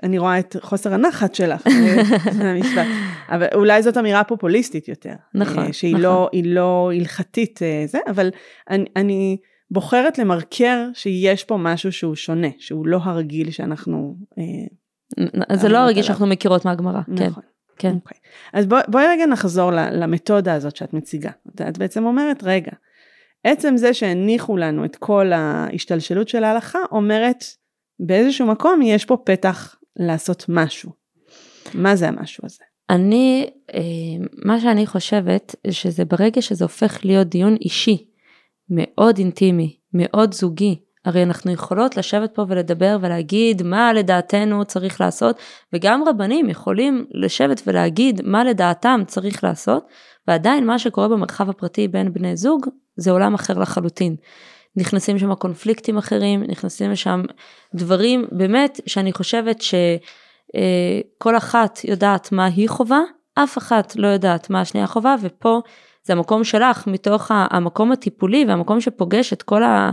אני רואה את חוסר הנחת שלך מהמשפט. אבל אולי זאת אמירה פופוליסטית יותר. נכון, שהיא נכון. לא, לא הלכתית זה, אבל אני, אני בוחרת למרקר שיש פה משהו שהוא שונה, שהוא לא הרגיל שאנחנו... זה לא הרגיל שאנחנו מכירות מהגמרא, כן. נכון. כן. Okay. אוקיי. אז בוא, בואי רגע נחזור למתודה הזאת שאת מציגה. את בעצם אומרת, רגע, עצם זה שהניחו לנו את כל ההשתלשלות של ההלכה, אומרת באיזשהו מקום יש פה פתח לעשות משהו. מה זה המשהו הזה? אני, אה, מה שאני חושבת, שזה ברגע שזה הופך להיות דיון אישי, מאוד אינטימי, מאוד זוגי, הרי אנחנו יכולות לשבת פה ולדבר ולהגיד מה לדעתנו צריך לעשות, וגם רבנים יכולים לשבת ולהגיד מה לדעתם צריך לעשות, ועדיין מה שקורה במרחב הפרטי בין בני זוג זה עולם אחר לחלוטין. נכנסים שם קונפליקטים אחרים, נכנסים לשם דברים באמת שאני חושבת שכל אחת יודעת מה היא חובה, אף אחת לא יודעת מה השנייה חובה, ופה זה המקום שלך מתוך המקום הטיפולי והמקום שפוגש את כל ה...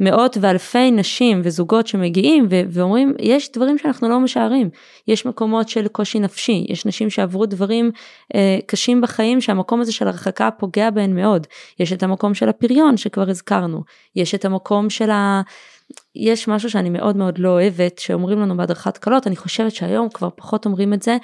מאות ואלפי נשים וזוגות שמגיעים ו- ואומרים יש דברים שאנחנו לא משערים, יש מקומות של קושי נפשי, יש נשים שעברו דברים אה, קשים בחיים שהמקום הזה של הרחקה פוגע בהן מאוד, יש את המקום של הפריון שכבר הזכרנו, יש את המקום של ה... יש משהו שאני מאוד מאוד לא אוהבת שאומרים לנו בהדרכת קלות, אני חושבת שהיום כבר פחות אומרים את זה,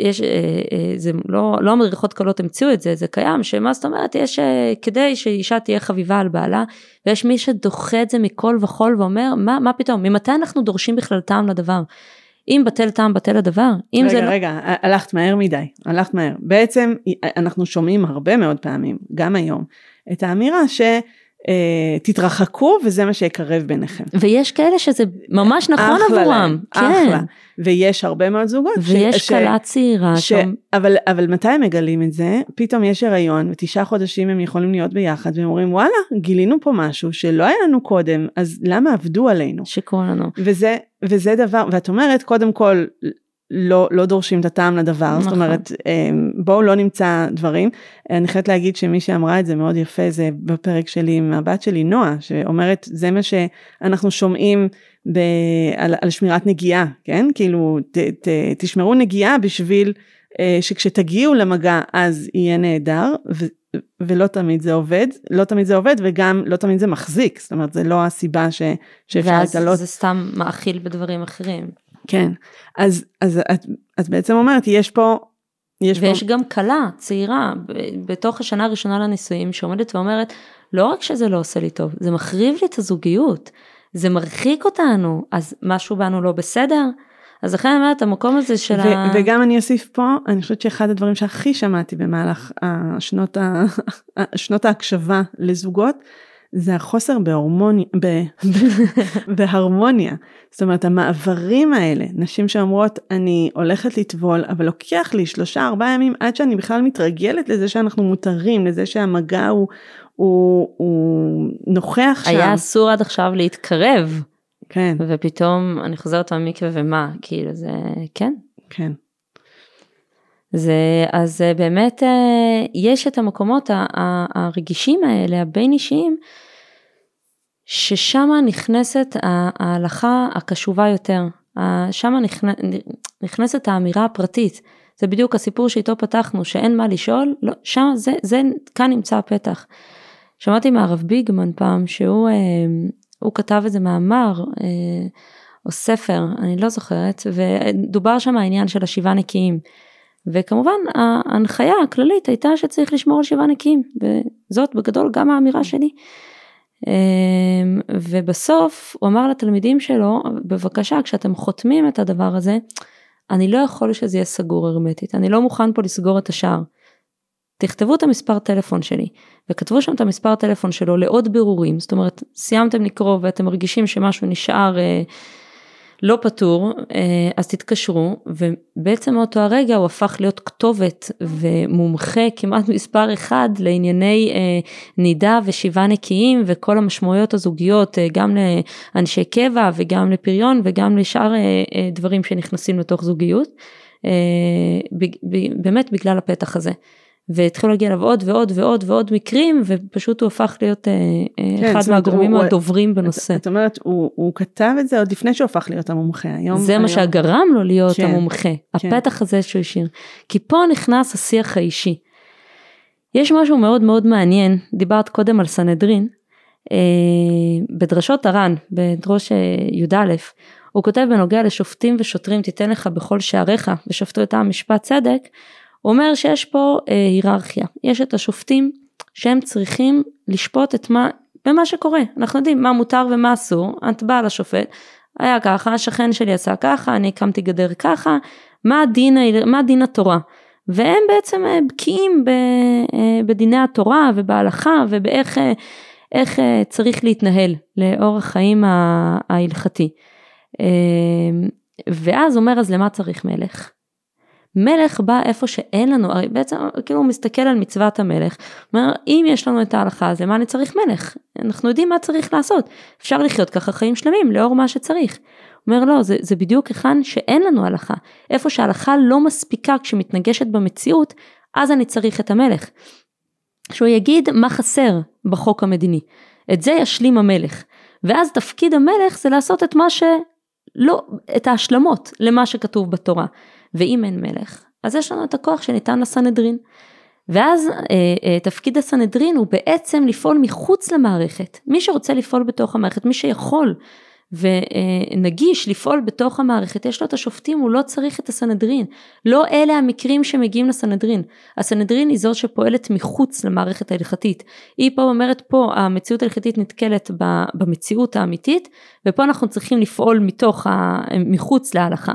יש, אה, אה, זה לא, לא המדריכות קלות המציאו את זה, זה קיים, שמה זאת אומרת, יש, אה, כדי שאישה תהיה חביבה על בעלה, ויש מי שדוחה את זה מכל וכול ואומר, מה, מה פתאום, ממתי אנחנו דורשים בכלל טעם לדבר? אם בטל טעם בטל הדבר, אם רגע, זה רגע, לא... רגע, הלכת מהר מדי, הלכת מהר. בעצם אנחנו שומעים הרבה מאוד פעמים, גם היום, את האמירה ש... אה, תתרחקו וזה מה שיקרב ביניכם. ויש כאלה שזה ממש נכון אחלה עבורם. להם, כן. אחלה. ויש הרבה מאוד זוגות. ויש כלה צעירה ש... שם. אבל, אבל מתי הם מגלים את זה? פתאום יש הריון ותשעה חודשים הם יכולים להיות ביחד והם אומרים וואלה גילינו פה משהו שלא היה לנו קודם אז למה עבדו עלינו? שקרו לנו. וזה, וזה דבר ואת אומרת קודם כל לא, לא דורשים את הטעם לדבר, נכון. זאת אומרת אמ, בואו לא נמצא דברים. אני חייבת להגיד שמי שאמרה את זה מאוד יפה זה בפרק שלי עם הבת שלי נועה, שאומרת זה מה שאנחנו שומעים ב, על, על שמירת נגיעה, כן? כאילו ת, ת, תשמרו נגיעה בשביל אה, שכשתגיעו למגע אז יהיה נהדר. ו, ולא תמיד זה עובד, לא תמיד זה עובד וגם לא תמיד זה מחזיק, זאת אומרת זה לא הסיבה ש, שאפשר לתלות. ואז זה סתם מאכיל בדברים אחרים. כן, אז, אז את, את בעצם אומרת, יש פה... יש ויש פה... גם כלה צעירה בתוך השנה הראשונה לנישואים שעומדת ואומרת, לא רק שזה לא עושה לי טוב, זה מחריב לי את הזוגיות, זה מרחיק אותנו, אז משהו בנו לא בסדר. אז לכן אני אומרת, המקום הזה של ה... וגם אני אוסיף פה, אני חושבת שאחד הדברים שהכי שמעתי במהלך השנות, ה... שנות ההקשבה לזוגות, זה החוסר בהורמוניה, ב, בהרמוניה. זאת אומרת המעברים האלה, נשים שאומרות אני הולכת לטבול אבל לוקח לי שלושה ארבעה ימים עד שאני בכלל מתרגלת לזה שאנחנו מותרים, לזה שהמגע הוא, הוא, הוא נוכח שם. היה אסור עד עכשיו להתקרב. כן. ופתאום אני חוזרת מהמקווה ומה, כאילו זה, כן. כן. זה, אז באמת אה, יש את המקומות הרגישים האלה, הבין אישיים, ששם נכנסת ההלכה הקשובה יותר, שם נכנסת האמירה הפרטית, זה בדיוק הסיפור שאיתו פתחנו, שאין מה לשאול, לא, שם זה, זה, כאן נמצא הפתח. שמעתי מהרב ביגמן פעם שהוא אה, כתב איזה מאמר, אה, או ספר, אני לא זוכרת, ודובר שם העניין של השבעה נקיים. וכמובן ההנחיה הכללית הייתה שצריך לשמור על שבעה נקיים, וזאת בגדול גם האמירה שלי. אמ, ובסוף הוא אמר לתלמידים שלו, בבקשה כשאתם חותמים את הדבר הזה, אני לא יכול שזה יהיה סגור הרמטית, אני לא מוכן פה לסגור את השער. תכתבו את המספר טלפון שלי, וכתבו שם את המספר טלפון שלו לעוד בירורים, זאת אומרת, סיימתם לקרוא ואתם מרגישים שמשהו נשאר אה, לא פתור, אה, אז תתקשרו, ובעצם מאותו הרגע הוא הפך להיות כתובת ומומחה כמעט מספר אחד לענייני אה, נידה ושיבה נקיים וכל המשמעויות הזוגיות, אה, גם לאנשי קבע וגם לפריון וגם לשאר דברים שנכנסים לתוך זוגיות, באמת בגלל הפתח הזה. והתחילו להגיע אליו עוד ועוד ועוד ועוד מקרים ופשוט הוא הפך להיות אה, אה, כן, אחד מהגורמים הדוברים בנושא. את אומרת הוא, הוא כתב את זה עוד לפני שהוא הפך להיות המומחה היום. זה היום... מה שגרם לו להיות כן, המומחה, כן. הפתח הזה שהוא השאיר. כי פה נכנס השיח האישי. יש משהו מאוד מאוד מעניין, דיברת קודם על סנהדרין, אה, בדרשות הר"ן, בדרוש י"א, הוא כותב בנוגע לשופטים ושוטרים תיתן לך בכל שעריך ושפטו את העם משפט צדק, הוא אומר שיש פה אה, היררכיה, יש את השופטים שהם צריכים לשפוט את מה, במה שקורה, אנחנו יודעים מה מותר ומה אסור, את באה לשופט, היה ככה, השכן שלי עשה ככה, אני הקמתי גדר ככה, מה הדין, מה דין התורה, והם בעצם אה, בקיאים אה, בדיני התורה ובהלכה ובאיך אה, איך צריך להתנהל לאורח חיים ההלכתי. ואז אומר אז למה צריך מלך? מלך בא איפה שאין לנו, הרי בעצם כאילו הוא מסתכל על מצוות המלך, אומר אם יש לנו את ההלכה אז למה אני צריך מלך? אנחנו יודעים מה צריך לעשות, אפשר לחיות ככה חיים שלמים לאור מה שצריך. אומר לא, זה, זה בדיוק היכן שאין לנו הלכה, איפה שההלכה לא מספיקה כשמתנגשת במציאות, אז אני צריך את המלך. שהוא יגיד מה חסר בחוק המדיני, את זה ישלים המלך, ואז תפקיד המלך זה לעשות את מה שלא, את ההשלמות למה שכתוב בתורה. ואם אין מלך, אז יש לנו את הכוח שניתן לסנהדרין. ואז אה, אה, תפקיד הסנהדרין הוא בעצם לפעול מחוץ למערכת. מי שרוצה לפעול בתוך המערכת, מי שיכול ונגיש לפעול בתוך המערכת, יש לו את השופטים, הוא לא צריך את הסנהדרין. לא אלה המקרים שמגיעים לסנהדרין. הסנהדרין היא זו שפועלת מחוץ למערכת ההלכתית. היא פה אומרת פה המציאות ההלכתית נתקלת במציאות האמיתית, ופה אנחנו צריכים לפעול מתוך, מחוץ להלכה.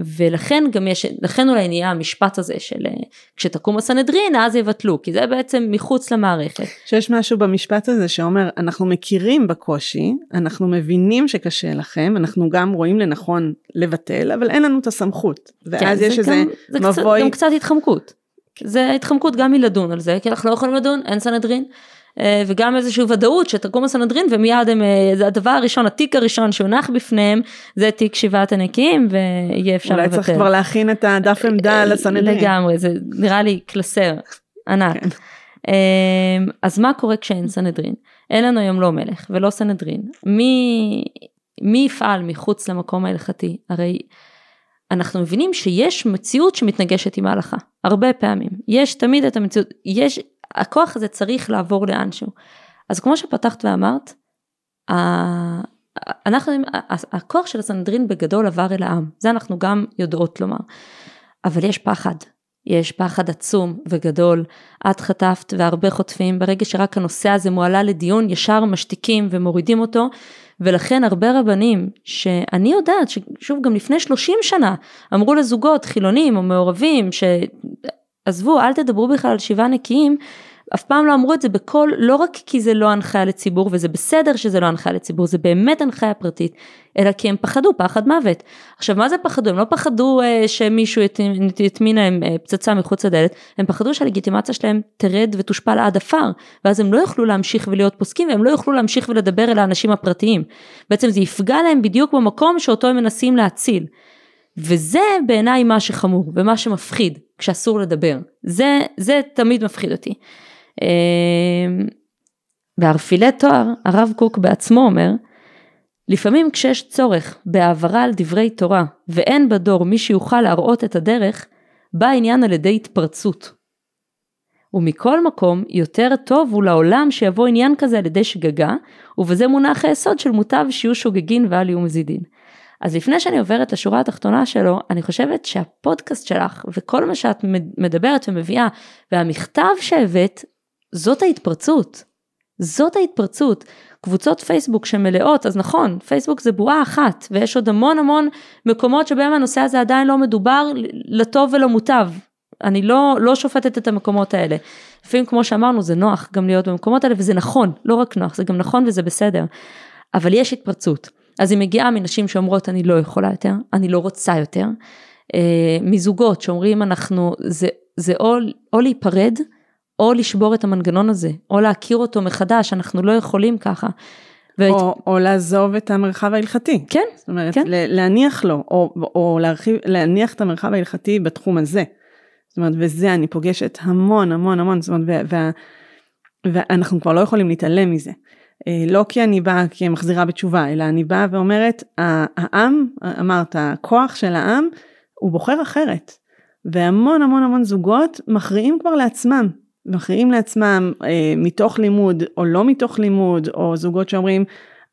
ולכן גם יש, לכן אולי נהיה המשפט הזה של אה, כשתקום הסנהדרין אז יבטלו, כי זה בעצם מחוץ למערכת. שיש משהו במשפט הזה שאומר אנחנו מכירים בקושי, אנחנו מבינים שקשה לכם, אנחנו גם רואים לנכון לבטל, אבל אין לנו את הסמכות. ואז כן, יש איזה מבוי... זה קצת, גם קצת התחמקות. זה התחמקות גם מלדון על זה, כי אנחנו לא יכולים לדון, אין סנהדרין. אה, וגם איזושהי ודאות שתקום הסנהדרין ומיד הם, אה, זה הדבר הראשון, התיק הראשון שהונח בפניהם זה תיק שבעת הנקיים ויהיה אפשר לבטל. אולי צריך כבר להכין את הדף עמדה לסנהדרין. לגמרי, זה נראה לי קלסר ענק. כן. אז מה קורה כשאין סנהדרין? אין לנו היום לא מלך ולא סנהדרין. מי, מי יפעל מחוץ למקום ההלכתי? הרי אנחנו מבינים שיש מציאות שמתנגשת עם ההלכה, הרבה פעמים. יש תמיד את המציאות, יש הכוח הזה צריך לעבור לאנשהו. אז כמו שפתחת ואמרת, אנחנו, הכוח של הסנהדרין בגדול עבר אל העם, זה אנחנו גם יודעות לומר. אבל יש פחד, יש פחד עצום וגדול, את חטפת והרבה חוטפים, ברגע שרק הנושא הזה מועלה לדיון, ישר משתיקים ומורידים אותו, ולכן הרבה רבנים, שאני יודעת ששוב גם לפני 30 שנה, אמרו לזוגות חילונים או מעורבים, ש... עזבו, אל תדברו בכלל על שבעה נקיים, אף פעם לא אמרו את זה בקול, לא רק כי זה לא הנחיה לציבור, וזה בסדר שזה לא הנחיה לציבור, זה באמת הנחיה פרטית, אלא כי הם פחדו, פחד מוות. עכשיו, מה זה פחדו? הם לא פחדו אה, שמישהו יטמין להם אה, פצצה מחוץ לדלת, הם פחדו שהלגיטימציה שלהם תרד ותושפל עד עפר, ואז הם לא יוכלו להמשיך ולהיות פוסקים, והם לא יוכלו להמשיך ולדבר אל האנשים הפרטיים. בעצם זה יפגע להם בדיוק במקום שאותו הם מנסים להציל. וזה בעיניי מה שחמור ומה שמפחיד כשאסור לדבר. זה, זה תמיד מפחיד אותי. בערפילי אמ, תואר הרב קוק בעצמו אומר לפעמים כשיש צורך בהעברה על דברי תורה ואין בדור מי שיוכל להראות את הדרך בא העניין על ידי התפרצות. ומכל מקום יותר טוב הוא לעולם שיבוא עניין כזה על ידי שגגה ובזה מונח היסוד של מוטב שיהיו שוגגין ואל יהיו מזידין. אז לפני שאני עוברת לשורה התחתונה שלו, אני חושבת שהפודקאסט שלך וכל מה שאת מדברת ומביאה והמכתב שהבאת, זאת ההתפרצות. זאת ההתפרצות. קבוצות פייסבוק שמלאות, אז נכון, פייסבוק זה בועה אחת, ויש עוד המון המון מקומות שבהם הנושא הזה עדיין לא מדובר לטוב ולמוטב. אני לא, לא שופטת את המקומות האלה. לפעמים כמו שאמרנו זה נוח גם להיות במקומות האלה וזה נכון, לא רק נוח, זה גם נכון וזה בסדר. אבל יש התפרצות. אז היא מגיעה מנשים שאומרות אני לא יכולה יותר, אני לא רוצה יותר. אה, מזוגות שאומרים אנחנו, זה, זה או, או להיפרד, או לשבור את המנגנון הזה, או להכיר אותו מחדש, אנחנו לא יכולים ככה. והיית... או, או לעזוב את המרחב ההלכתי. כן, זאת אומרת, כן. להניח לו, או, או להרחיב, להניח את המרחב ההלכתי בתחום הזה. זאת אומרת, וזה אני פוגשת המון המון המון, זאת אומרת, וה, ואנחנו כבר לא יכולים להתעלם מזה. אה, לא כי אני באה כמחזירה בתשובה, אלא אני באה ואומרת, העם, אמרת, הכוח של העם, הוא בוחר אחרת. והמון המון המון זוגות מכריעים כבר לעצמם, מכריעים לעצמם אה, מתוך לימוד או לא מתוך לימוד, או זוגות שאומרים,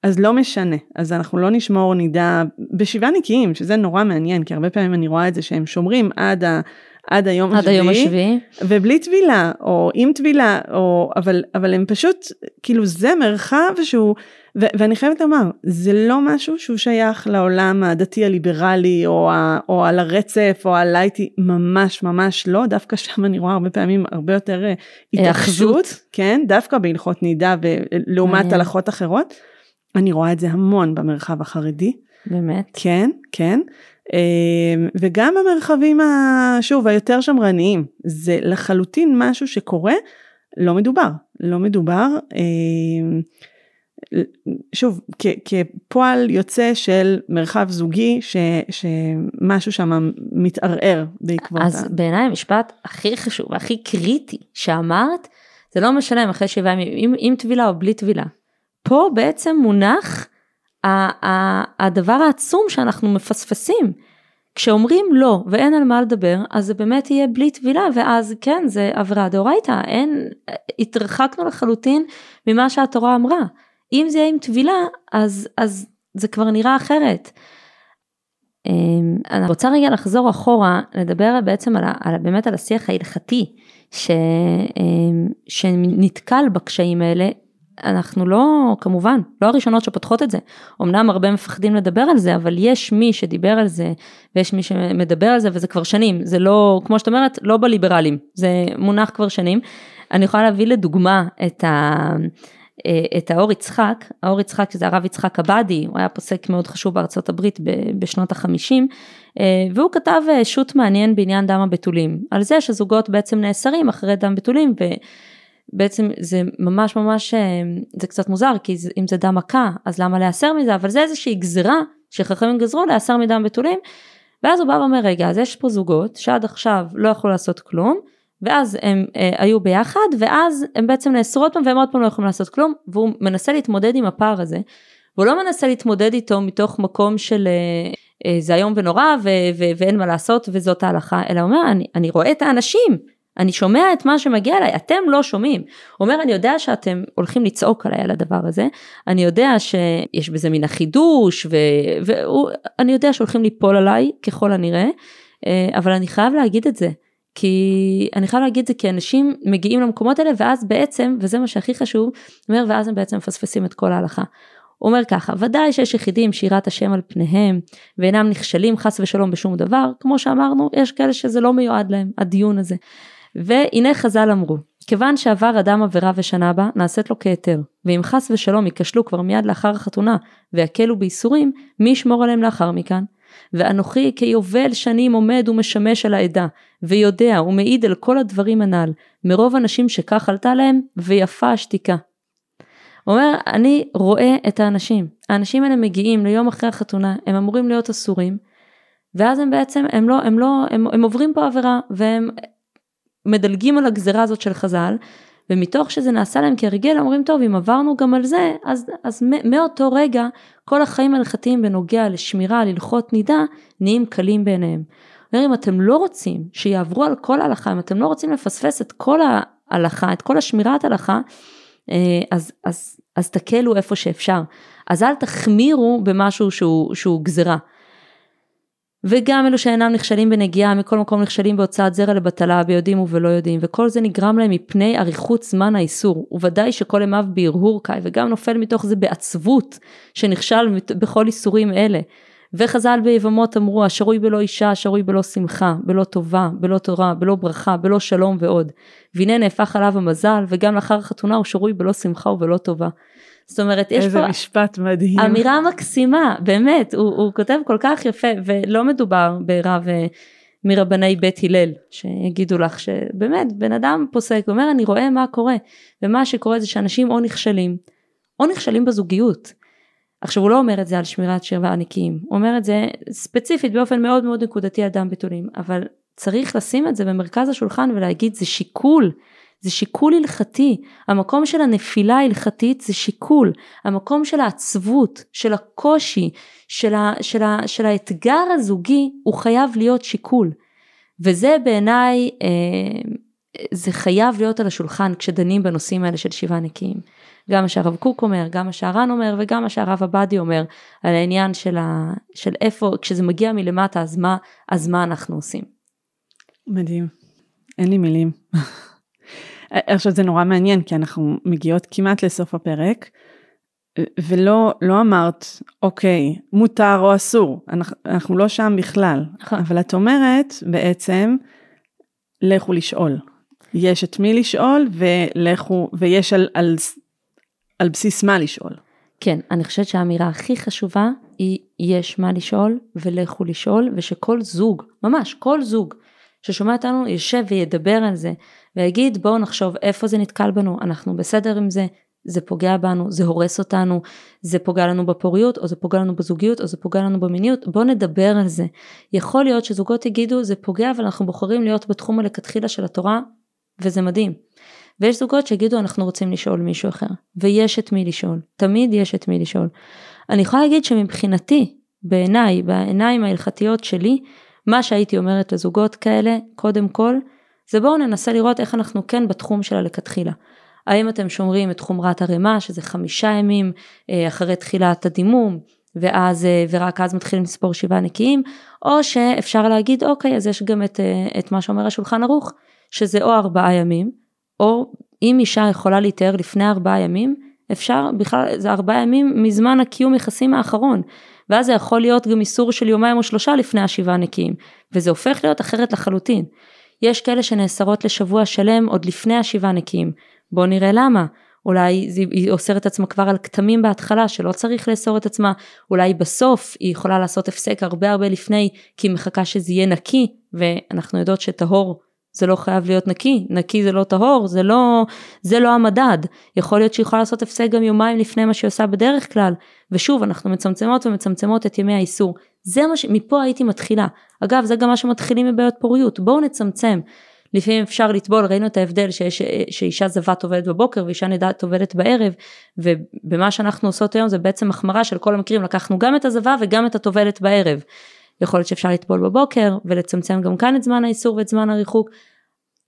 אז לא משנה, אז אנחנו לא נשמור נידה בשבעה נקיים, שזה נורא מעניין, כי הרבה פעמים אני רואה את זה שהם שומרים עד ה... עד היום עד השביעי, היום השביעי, ובלי טבילה, או עם טבילה, או, אבל, אבל הם פשוט, כאילו זה מרחב שהוא, ו, ואני חייבת לומר, זה לא משהו שהוא שייך לעולם הדתי הליברלי, או, ה, או על הרצף, או הלייטי, ממש ממש לא, דווקא שם אני רואה הרבה פעמים הרבה יותר אה, התאחזות, כן, דווקא בהלכות נידה ולעומת הלכות אחרות, אני רואה את זה המון במרחב החרדי. באמת? כן, כן. אמ, וגם במרחבים, שוב, היותר שמרניים, זה לחלוטין משהו שקורה, לא מדובר, לא מדובר. אמ, שוב, כפועל יוצא של מרחב זוגי, ש, שמשהו שם מתערער בעקבות אז ה... בעיניי המשפט הכי חשוב והכי קריטי שאמרת, זה לא משנה אם אחרי שבעה ימים, עם, עם טבילה או בלי טבילה. פה בעצם מונח הדבר העצום שאנחנו מפספסים. כשאומרים לא ואין על מה לדבר אז זה באמת יהיה בלי טבילה ואז כן זה עבירה דאורייתא אין התרחקנו לחלוטין ממה שהתורה אמרה אם זה יהיה עם טבילה אז אז זה כבר נראה אחרת. אמ, אני רוצה רגע לחזור אחורה לדבר בעצם על, על באמת על השיח ההלכתי ש, אמ, שנתקל בקשיים האלה אנחנו לא, כמובן, לא הראשונות שפותחות את זה. אמנם הרבה מפחדים לדבר על זה, אבל יש מי שדיבר על זה, ויש מי שמדבר על זה, וזה כבר שנים. זה לא, כמו שאת אומרת, לא בליברלים, זה מונח כבר שנים. אני יכולה להביא לדוגמה את ה... את האור יצחק, האור יצחק זה הרב יצחק עבאדי, הוא היה פוסק מאוד חשוב בארצות הברית בשנות החמישים, והוא כתב שו"ת מעניין בעניין דם הבתולים, על זה שזוגות בעצם נאסרים אחרי דם בתולים, בעצם זה ממש ממש אה, זה קצת מוזר כי אם זה דם מכה אז למה להסר מזה אבל זה איזושהי גזירה שחכמים גזרו להסר מדם בתולים ואז הוא בא ואומר רגע אז יש פה זוגות שעד עכשיו לא יכלו לעשות כלום ואז הם אה, היו ביחד ואז הם בעצם נאסרו עוד פעם והם עוד פעם לא יכולים לעשות כלום והוא מנסה להתמודד עם הפער הזה. הוא לא מנסה להתמודד איתו מתוך מקום של אה, אה, זה איום ונורא ו- ו- ואין מה לעשות וזאת ההלכה אלא הוא אומר אני, אני רואה את האנשים אני שומע את מה שמגיע אליי, אתם לא שומעים. הוא אומר, אני יודע שאתם הולכים לצעוק עליי על הדבר הזה, אני יודע שיש בזה מן החידוש, ואני יודע שהולכים ליפול עליי ככל הנראה, אה, אבל אני חייב להגיד את זה. כי אני חייב להגיד את זה כי אנשים מגיעים למקומות האלה ואז בעצם, וזה מה שהכי חשוב, אומר ואז הם בעצם מפספסים את כל ההלכה. הוא אומר ככה, ודאי שיש יחידים שיראת השם על פניהם ואינם נכשלים חס ושלום בשום דבר, כמו שאמרנו, יש כאלה שזה לא מיועד להם, הדיון הזה. והנה חז"ל אמרו, כיוון שעבר אדם עבירה ושנה בה, נעשית לו כהיתר, ואם חס ושלום ייכשלו כבר מיד לאחר החתונה, ויקלו בייסורים, מי ישמור עליהם לאחר מכאן? ואנוכי כיובל שנים עומד ומשמש על העדה, ויודע ומעיד על כל הדברים הנ"ל, מרוב אנשים שכך עלתה להם, ויפה השתיקה. אומר, אני רואה את האנשים, האנשים האלה מגיעים ליום אחרי החתונה, הם אמורים להיות אסורים, ואז הם בעצם, הם לא, הם לא, הם, הם עוברים פה עבירה, והם מדלגים על הגזרה הזאת של חז"ל, ומתוך שזה נעשה להם כהרגל אומרים טוב אם עברנו גם על זה אז, אז מאותו רגע כל החיים ההלכתיים בנוגע לשמירה על נידה נהיים קלים בעיניהם. אומר אם אתם לא רוצים שיעברו על כל ההלכה אם אתם לא רוצים לפספס את כל ההלכה את כל השמירת הלכה אה, אז, אז, אז תקלו איפה שאפשר אז אל תחמירו במשהו שהוא, שהוא גזרה וגם אלו שאינם נכשלים בנגיעה מכל מקום נכשלים בהוצאת זרע לבטלה ביודעים ובלא יודעים וכל זה נגרם להם מפני אריכות זמן האיסור. וודאי שכל אימיו בהרהור קאי וגם נופל מתוך זה בעצבות שנכשל בכל איסורים אלה. וחז"ל ביבמות אמרו השרוי בלא אישה השרוי בלא שמחה בלא טובה בלא תורה בלא ברכה בלא שלום ועוד. והנה נהפך עליו המזל וגם לאחר החתונה הוא שרוי בלא שמחה ובלא טובה זאת אומרת, יש איזה פה... איזה משפט מדהים. אמירה מקסימה, באמת, הוא, הוא כותב כל כך יפה, ולא מדובר ברב אה, מרבני בית הלל, שיגידו לך שבאמת, בן אדם פוסק ואומר, אני רואה מה קורה, ומה שקורה זה שאנשים או נכשלים, או נכשלים בזוגיות. עכשיו הוא לא אומר את זה על שמירת שבע הנקיים, הוא אומר את זה ספציפית באופן מאוד מאוד נקודתי על דם בתולים, אבל צריך לשים את זה במרכז השולחן ולהגיד זה שיקול זה שיקול הלכתי, המקום של הנפילה ההלכתית זה שיקול, המקום של העצבות, של הקושי, של, ה, של, ה, של האתגר הזוגי הוא חייב להיות שיקול. וזה בעיניי, אה, זה חייב להיות על השולחן כשדנים בנושאים האלה של שבעה נקיים. גם מה שהרב קוק אומר, גם מה שהר"ן אומר וגם מה שהרב עבדי אומר על העניין של, ה, של איפה, כשזה מגיע מלמטה אז מה, אז מה אנחנו עושים. מדהים, אין לי מילים. עכשיו זה נורא מעניין כי אנחנו מגיעות כמעט לסוף הפרק ולא לא אמרת אוקיי מותר או אסור אנחנו, אנחנו לא שם בכלל נכון. אבל את אומרת בעצם לכו לשאול יש את מי לשאול ולכו ויש על, על, על בסיס מה לשאול. כן אני חושבת שהאמירה הכי חשובה היא יש מה לשאול ולכו לשאול ושכל זוג ממש כל זוג ששומע אותנו יישב וידבר על זה ויגיד בואו נחשוב איפה זה נתקל בנו, אנחנו בסדר עם זה, זה פוגע בנו, זה הורס אותנו, זה פוגע לנו בפוריות, או זה פוגע לנו בזוגיות, או זה פוגע לנו במיניות, בואו נדבר על זה. יכול להיות שזוגות יגידו זה פוגע אבל אנחנו בוחרים להיות בתחום הלכתחילה של התורה, וזה מדהים. ויש זוגות שיגידו אנחנו רוצים לשאול מישהו אחר, ויש את מי לשאול, תמיד יש את מי לשאול. אני יכולה להגיד שמבחינתי, בעיניי, בעיניים ההלכתיות שלי, מה שהייתי אומרת לזוגות כאלה, קודם כל, זה בואו ננסה לראות איך אנחנו כן בתחום של הלכתחילה. האם אתם שומרים את חומרת הרימה שזה חמישה ימים אה, אחרי תחילת הדימום ואז אה, ורק אז מתחילים לספור שבעה נקיים או שאפשר להגיד אוקיי אז יש גם את, אה, את מה שאומר השולחן ערוך שזה או ארבעה ימים או אם אישה יכולה להתאר לפני ארבעה ימים אפשר בכלל זה ארבעה ימים מזמן הקיום יחסים האחרון ואז זה יכול להיות גם איסור של יומיים או שלושה לפני השבעה נקיים וזה הופך להיות אחרת לחלוטין. יש כאלה שנאסרות לשבוע שלם עוד לפני השבעה נקיים. בואו נראה למה. אולי היא אוסרת עצמה כבר על כתמים בהתחלה שלא צריך לאסור את עצמה, אולי בסוף היא יכולה לעשות הפסק הרבה הרבה לפני כי היא מחכה שזה יהיה נקי ואנחנו יודעות שטהור זה לא חייב להיות נקי, נקי זה לא טהור, זה לא, זה לא המדד. יכול להיות שהיא יכולה לעשות הפסק גם יומיים לפני מה שהיא עושה בדרך כלל, ושוב אנחנו מצמצמות ומצמצמות את ימי האיסור. זה מה ש... מפה הייתי מתחילה. אגב זה גם מה שמתחילים מבעיות פוריות, בואו נצמצם. לפעמים אפשר לטבול, ראינו את ההבדל שיש, שאישה זבת עובדת בבוקר ואישה נדעת עובדת בערב, ובמה שאנחנו עושות היום זה בעצם החמרה של כל המקרים, לקחנו גם את הזבה וגם את הטובלת בערב. יכול להיות שאפשר לטבול בבוקר ולצמצם גם כאן את זמן האיסור ואת זמן הריחוק.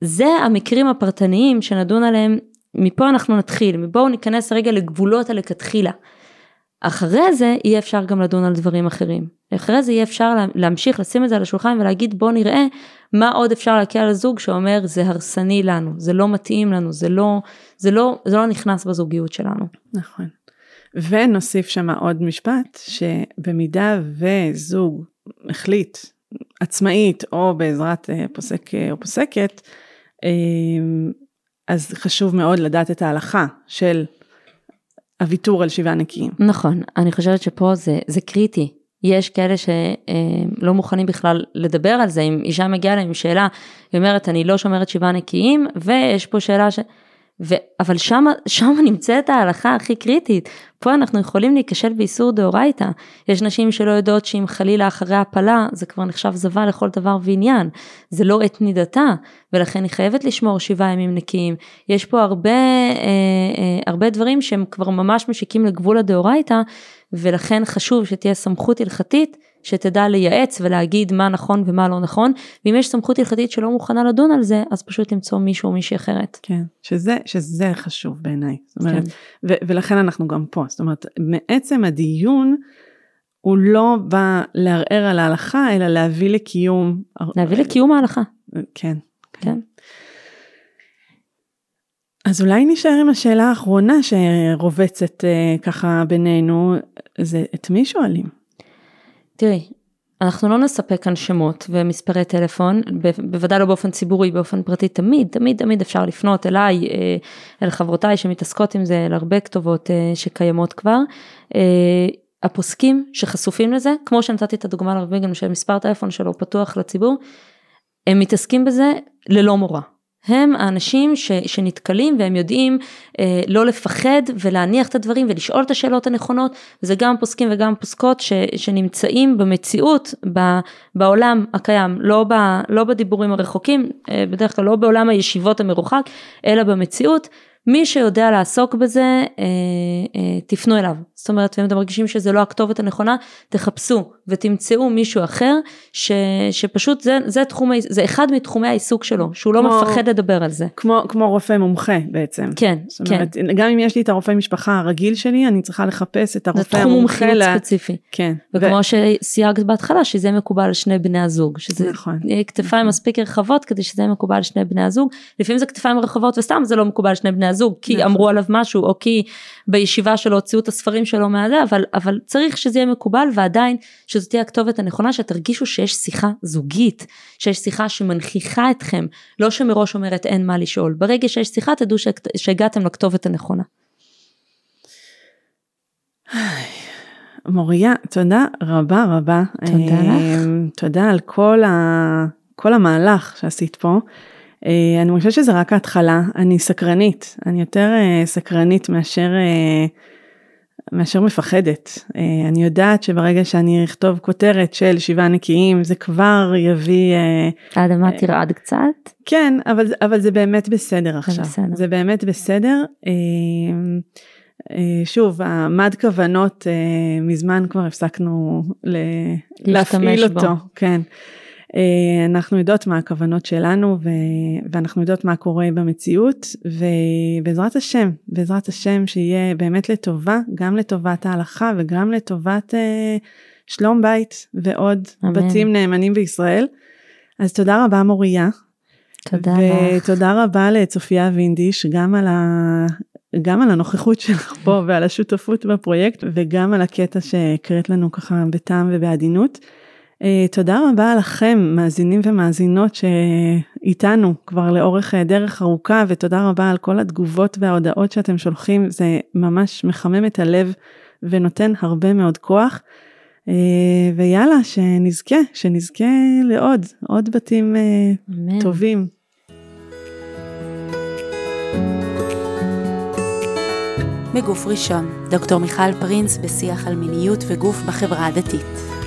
זה המקרים הפרטניים שנדון עליהם, מפה אנחנו נתחיל, בואו ניכנס רגע לגבולות הלכתחילה. אחרי זה יהיה אפשר גם לדון על דברים אחרים. אחרי זה יהיה אפשר להמשיך לשים את זה על השולחן ולהגיד בוא נראה מה עוד אפשר להקל על הזוג שאומר זה הרסני לנו, זה לא מתאים לנו, זה לא, זה לא, זה לא נכנס בזוגיות שלנו. נכון. ונוסיף שם עוד משפט שבמידה וזוג החליט עצמאית או בעזרת אה, פוסק אה, או פוסקת, אה, אז חשוב מאוד לדעת את ההלכה של הוויתור על שבעה נקיים. נכון, אני חושבת שפה זה, זה קריטי. יש כאלה שלא מוכנים בכלל לדבר על זה, אם אישה מגיעה להם עם שאלה, היא אומרת אני לא שומרת שבעה נקיים, ויש פה שאלה ש... ו... אבל שם, שם נמצאת ההלכה הכי קריטית. פה אנחנו יכולים להיכשל באיסור דאורייתא. יש נשים שלא יודעות שאם חלילה אחרי הפלה זה כבר נחשב זבה לכל דבר ועניין. זה לא את נידתה, ולכן היא חייבת לשמור שבעה ימים נקיים. יש פה הרבה, אה, אה, הרבה דברים שהם כבר ממש משיקים לגבול הדאורייתא, ולכן חשוב שתהיה סמכות הלכתית. שתדע לייעץ ולהגיד מה נכון ומה לא נכון, ואם יש סמכות הלכתית שלא מוכנה לדון על זה, אז פשוט למצוא מישהו או מישהי אחרת. כן, שזה, שזה חשוב בעיניי. זאת אומרת, כן. ו- ולכן אנחנו גם פה, זאת אומרת, מעצם הדיון, הוא לא בא לערער על ההלכה, אלא להביא לקיום. להביא לקיום ההלכה. כן. כן. אז אולי נשאר עם השאלה האחרונה שרובצת uh, ככה בינינו, זה את מי שואלים? תראי, אנחנו לא נספק כאן שמות ומספרי טלפון, בוודאי לא באופן ציבורי, באופן פרטי, תמיד, תמיד, תמיד אפשר לפנות אליי, אה, אל חברותיי שמתעסקות עם זה, אל הרבה כתובות אה, שקיימות כבר. הפוסקים שחשופים לזה, כמו שנתתי את הדוגמה לרב ביגן של מספר טלפון שלו פתוח לציבור, הם מתעסקים בזה ללא מורא. הם האנשים ש, שנתקלים והם יודעים אה, לא לפחד ולהניח את הדברים ולשאול את השאלות הנכונות וזה גם פוסקים וגם פוסקות ש, שנמצאים במציאות ב, בעולם הקיים לא, ב, לא בדיבורים הרחוקים אה, בדרך כלל לא בעולם הישיבות המרוחק אלא במציאות מי שיודע לעסוק בזה, אה, אה, תפנו אליו. זאת אומרת, ואם אתם מרגישים שזה לא הכתובת הנכונה, תחפשו ותמצאו מישהו אחר, ש, שפשוט זה, זה, תחום, זה אחד מתחומי העיסוק שלו, שהוא לא כמו, מפחד לדבר על זה. כמו, כמו רופא מומחה בעצם. כן, זאת אומרת, כן. גם אם יש לי את הרופא משפחה הרגיל שלי, אני צריכה לחפש את הרופא המומחה. זה תחום מומחיות לה... ספציפי. כן. וכמו ו... שסייגת בהתחלה, שזה מקובל על שני בני הזוג. שזה נכון. כתפיים נכון. מספיק רחבות כדי שזה מקובל על שני בני הזוג. לפעמים זה כתפיים רחבות וסתם זה לא מקובל על שני בני הזוג, כי נכון. אמרו עליו משהו, או כי בישיבה שלו הוציאו את הספרים שלו מהזה, אבל, אבל צריך שזה יהיה מקובל ועדיין שזו תהיה הכתובת הנכונה, שתרגישו שיש שיחה זוגית, שיש שיחה שמנכיחה אתכם, לא שמראש אומרת אין מה לשאול. ברגע שיש שיחה תדעו שהגעתם לכתובת הנכונה. מוריה, תודה רבה רבה. תודה לך. תודה על כל, ה... כל המהלך שעשית פה. אה, אני חושבת שזה רק ההתחלה, אני סקרנית, אני יותר אה, סקרנית מאשר, אה, מאשר מפחדת. אני יודעת שברגע שאני אכתוב כותרת של שבעה נקיים זה כבר יביא... האדמה תרעד קצת? כן, אבל, אבל זה באמת בסדר עכשיו. בסדר. זה באמת בסדר. שוב, המד כוונות מזמן כבר הפסקנו להפעיל אותו. בו. כן. אה, אנחנו יודעות מה הכוונות שלנו ו... ואנחנו יודעות מה קורה במציאות ובעזרת השם, בעזרת השם שיהיה באמת לטובה, גם לטובת ההלכה וגם לטובת uh, שלום בית ועוד אמן. בתים נאמנים בישראל. אז תודה רבה מוריה. תודה לך. ותודה רבה לצופיה וינדיש גם על, ה... גם על הנוכחות שלך פה ועל השותפות בפרויקט וגם על הקטע שהקראת לנו ככה בטעם ובעדינות. Uh, תודה רבה לכם, מאזינים ומאזינות שאיתנו כבר לאורך uh, דרך ארוכה, ותודה רבה על כל התגובות וההודעות שאתם שולחים, זה ממש מחמם את הלב ונותן הרבה מאוד כוח. Uh, ויאללה, שנזכה, שנזכה לעוד, עוד בתים uh, טובים. בגוף ראשון, דוקטור מיכל פרינס בשיח על מיניות וגוף בחברה הדתית.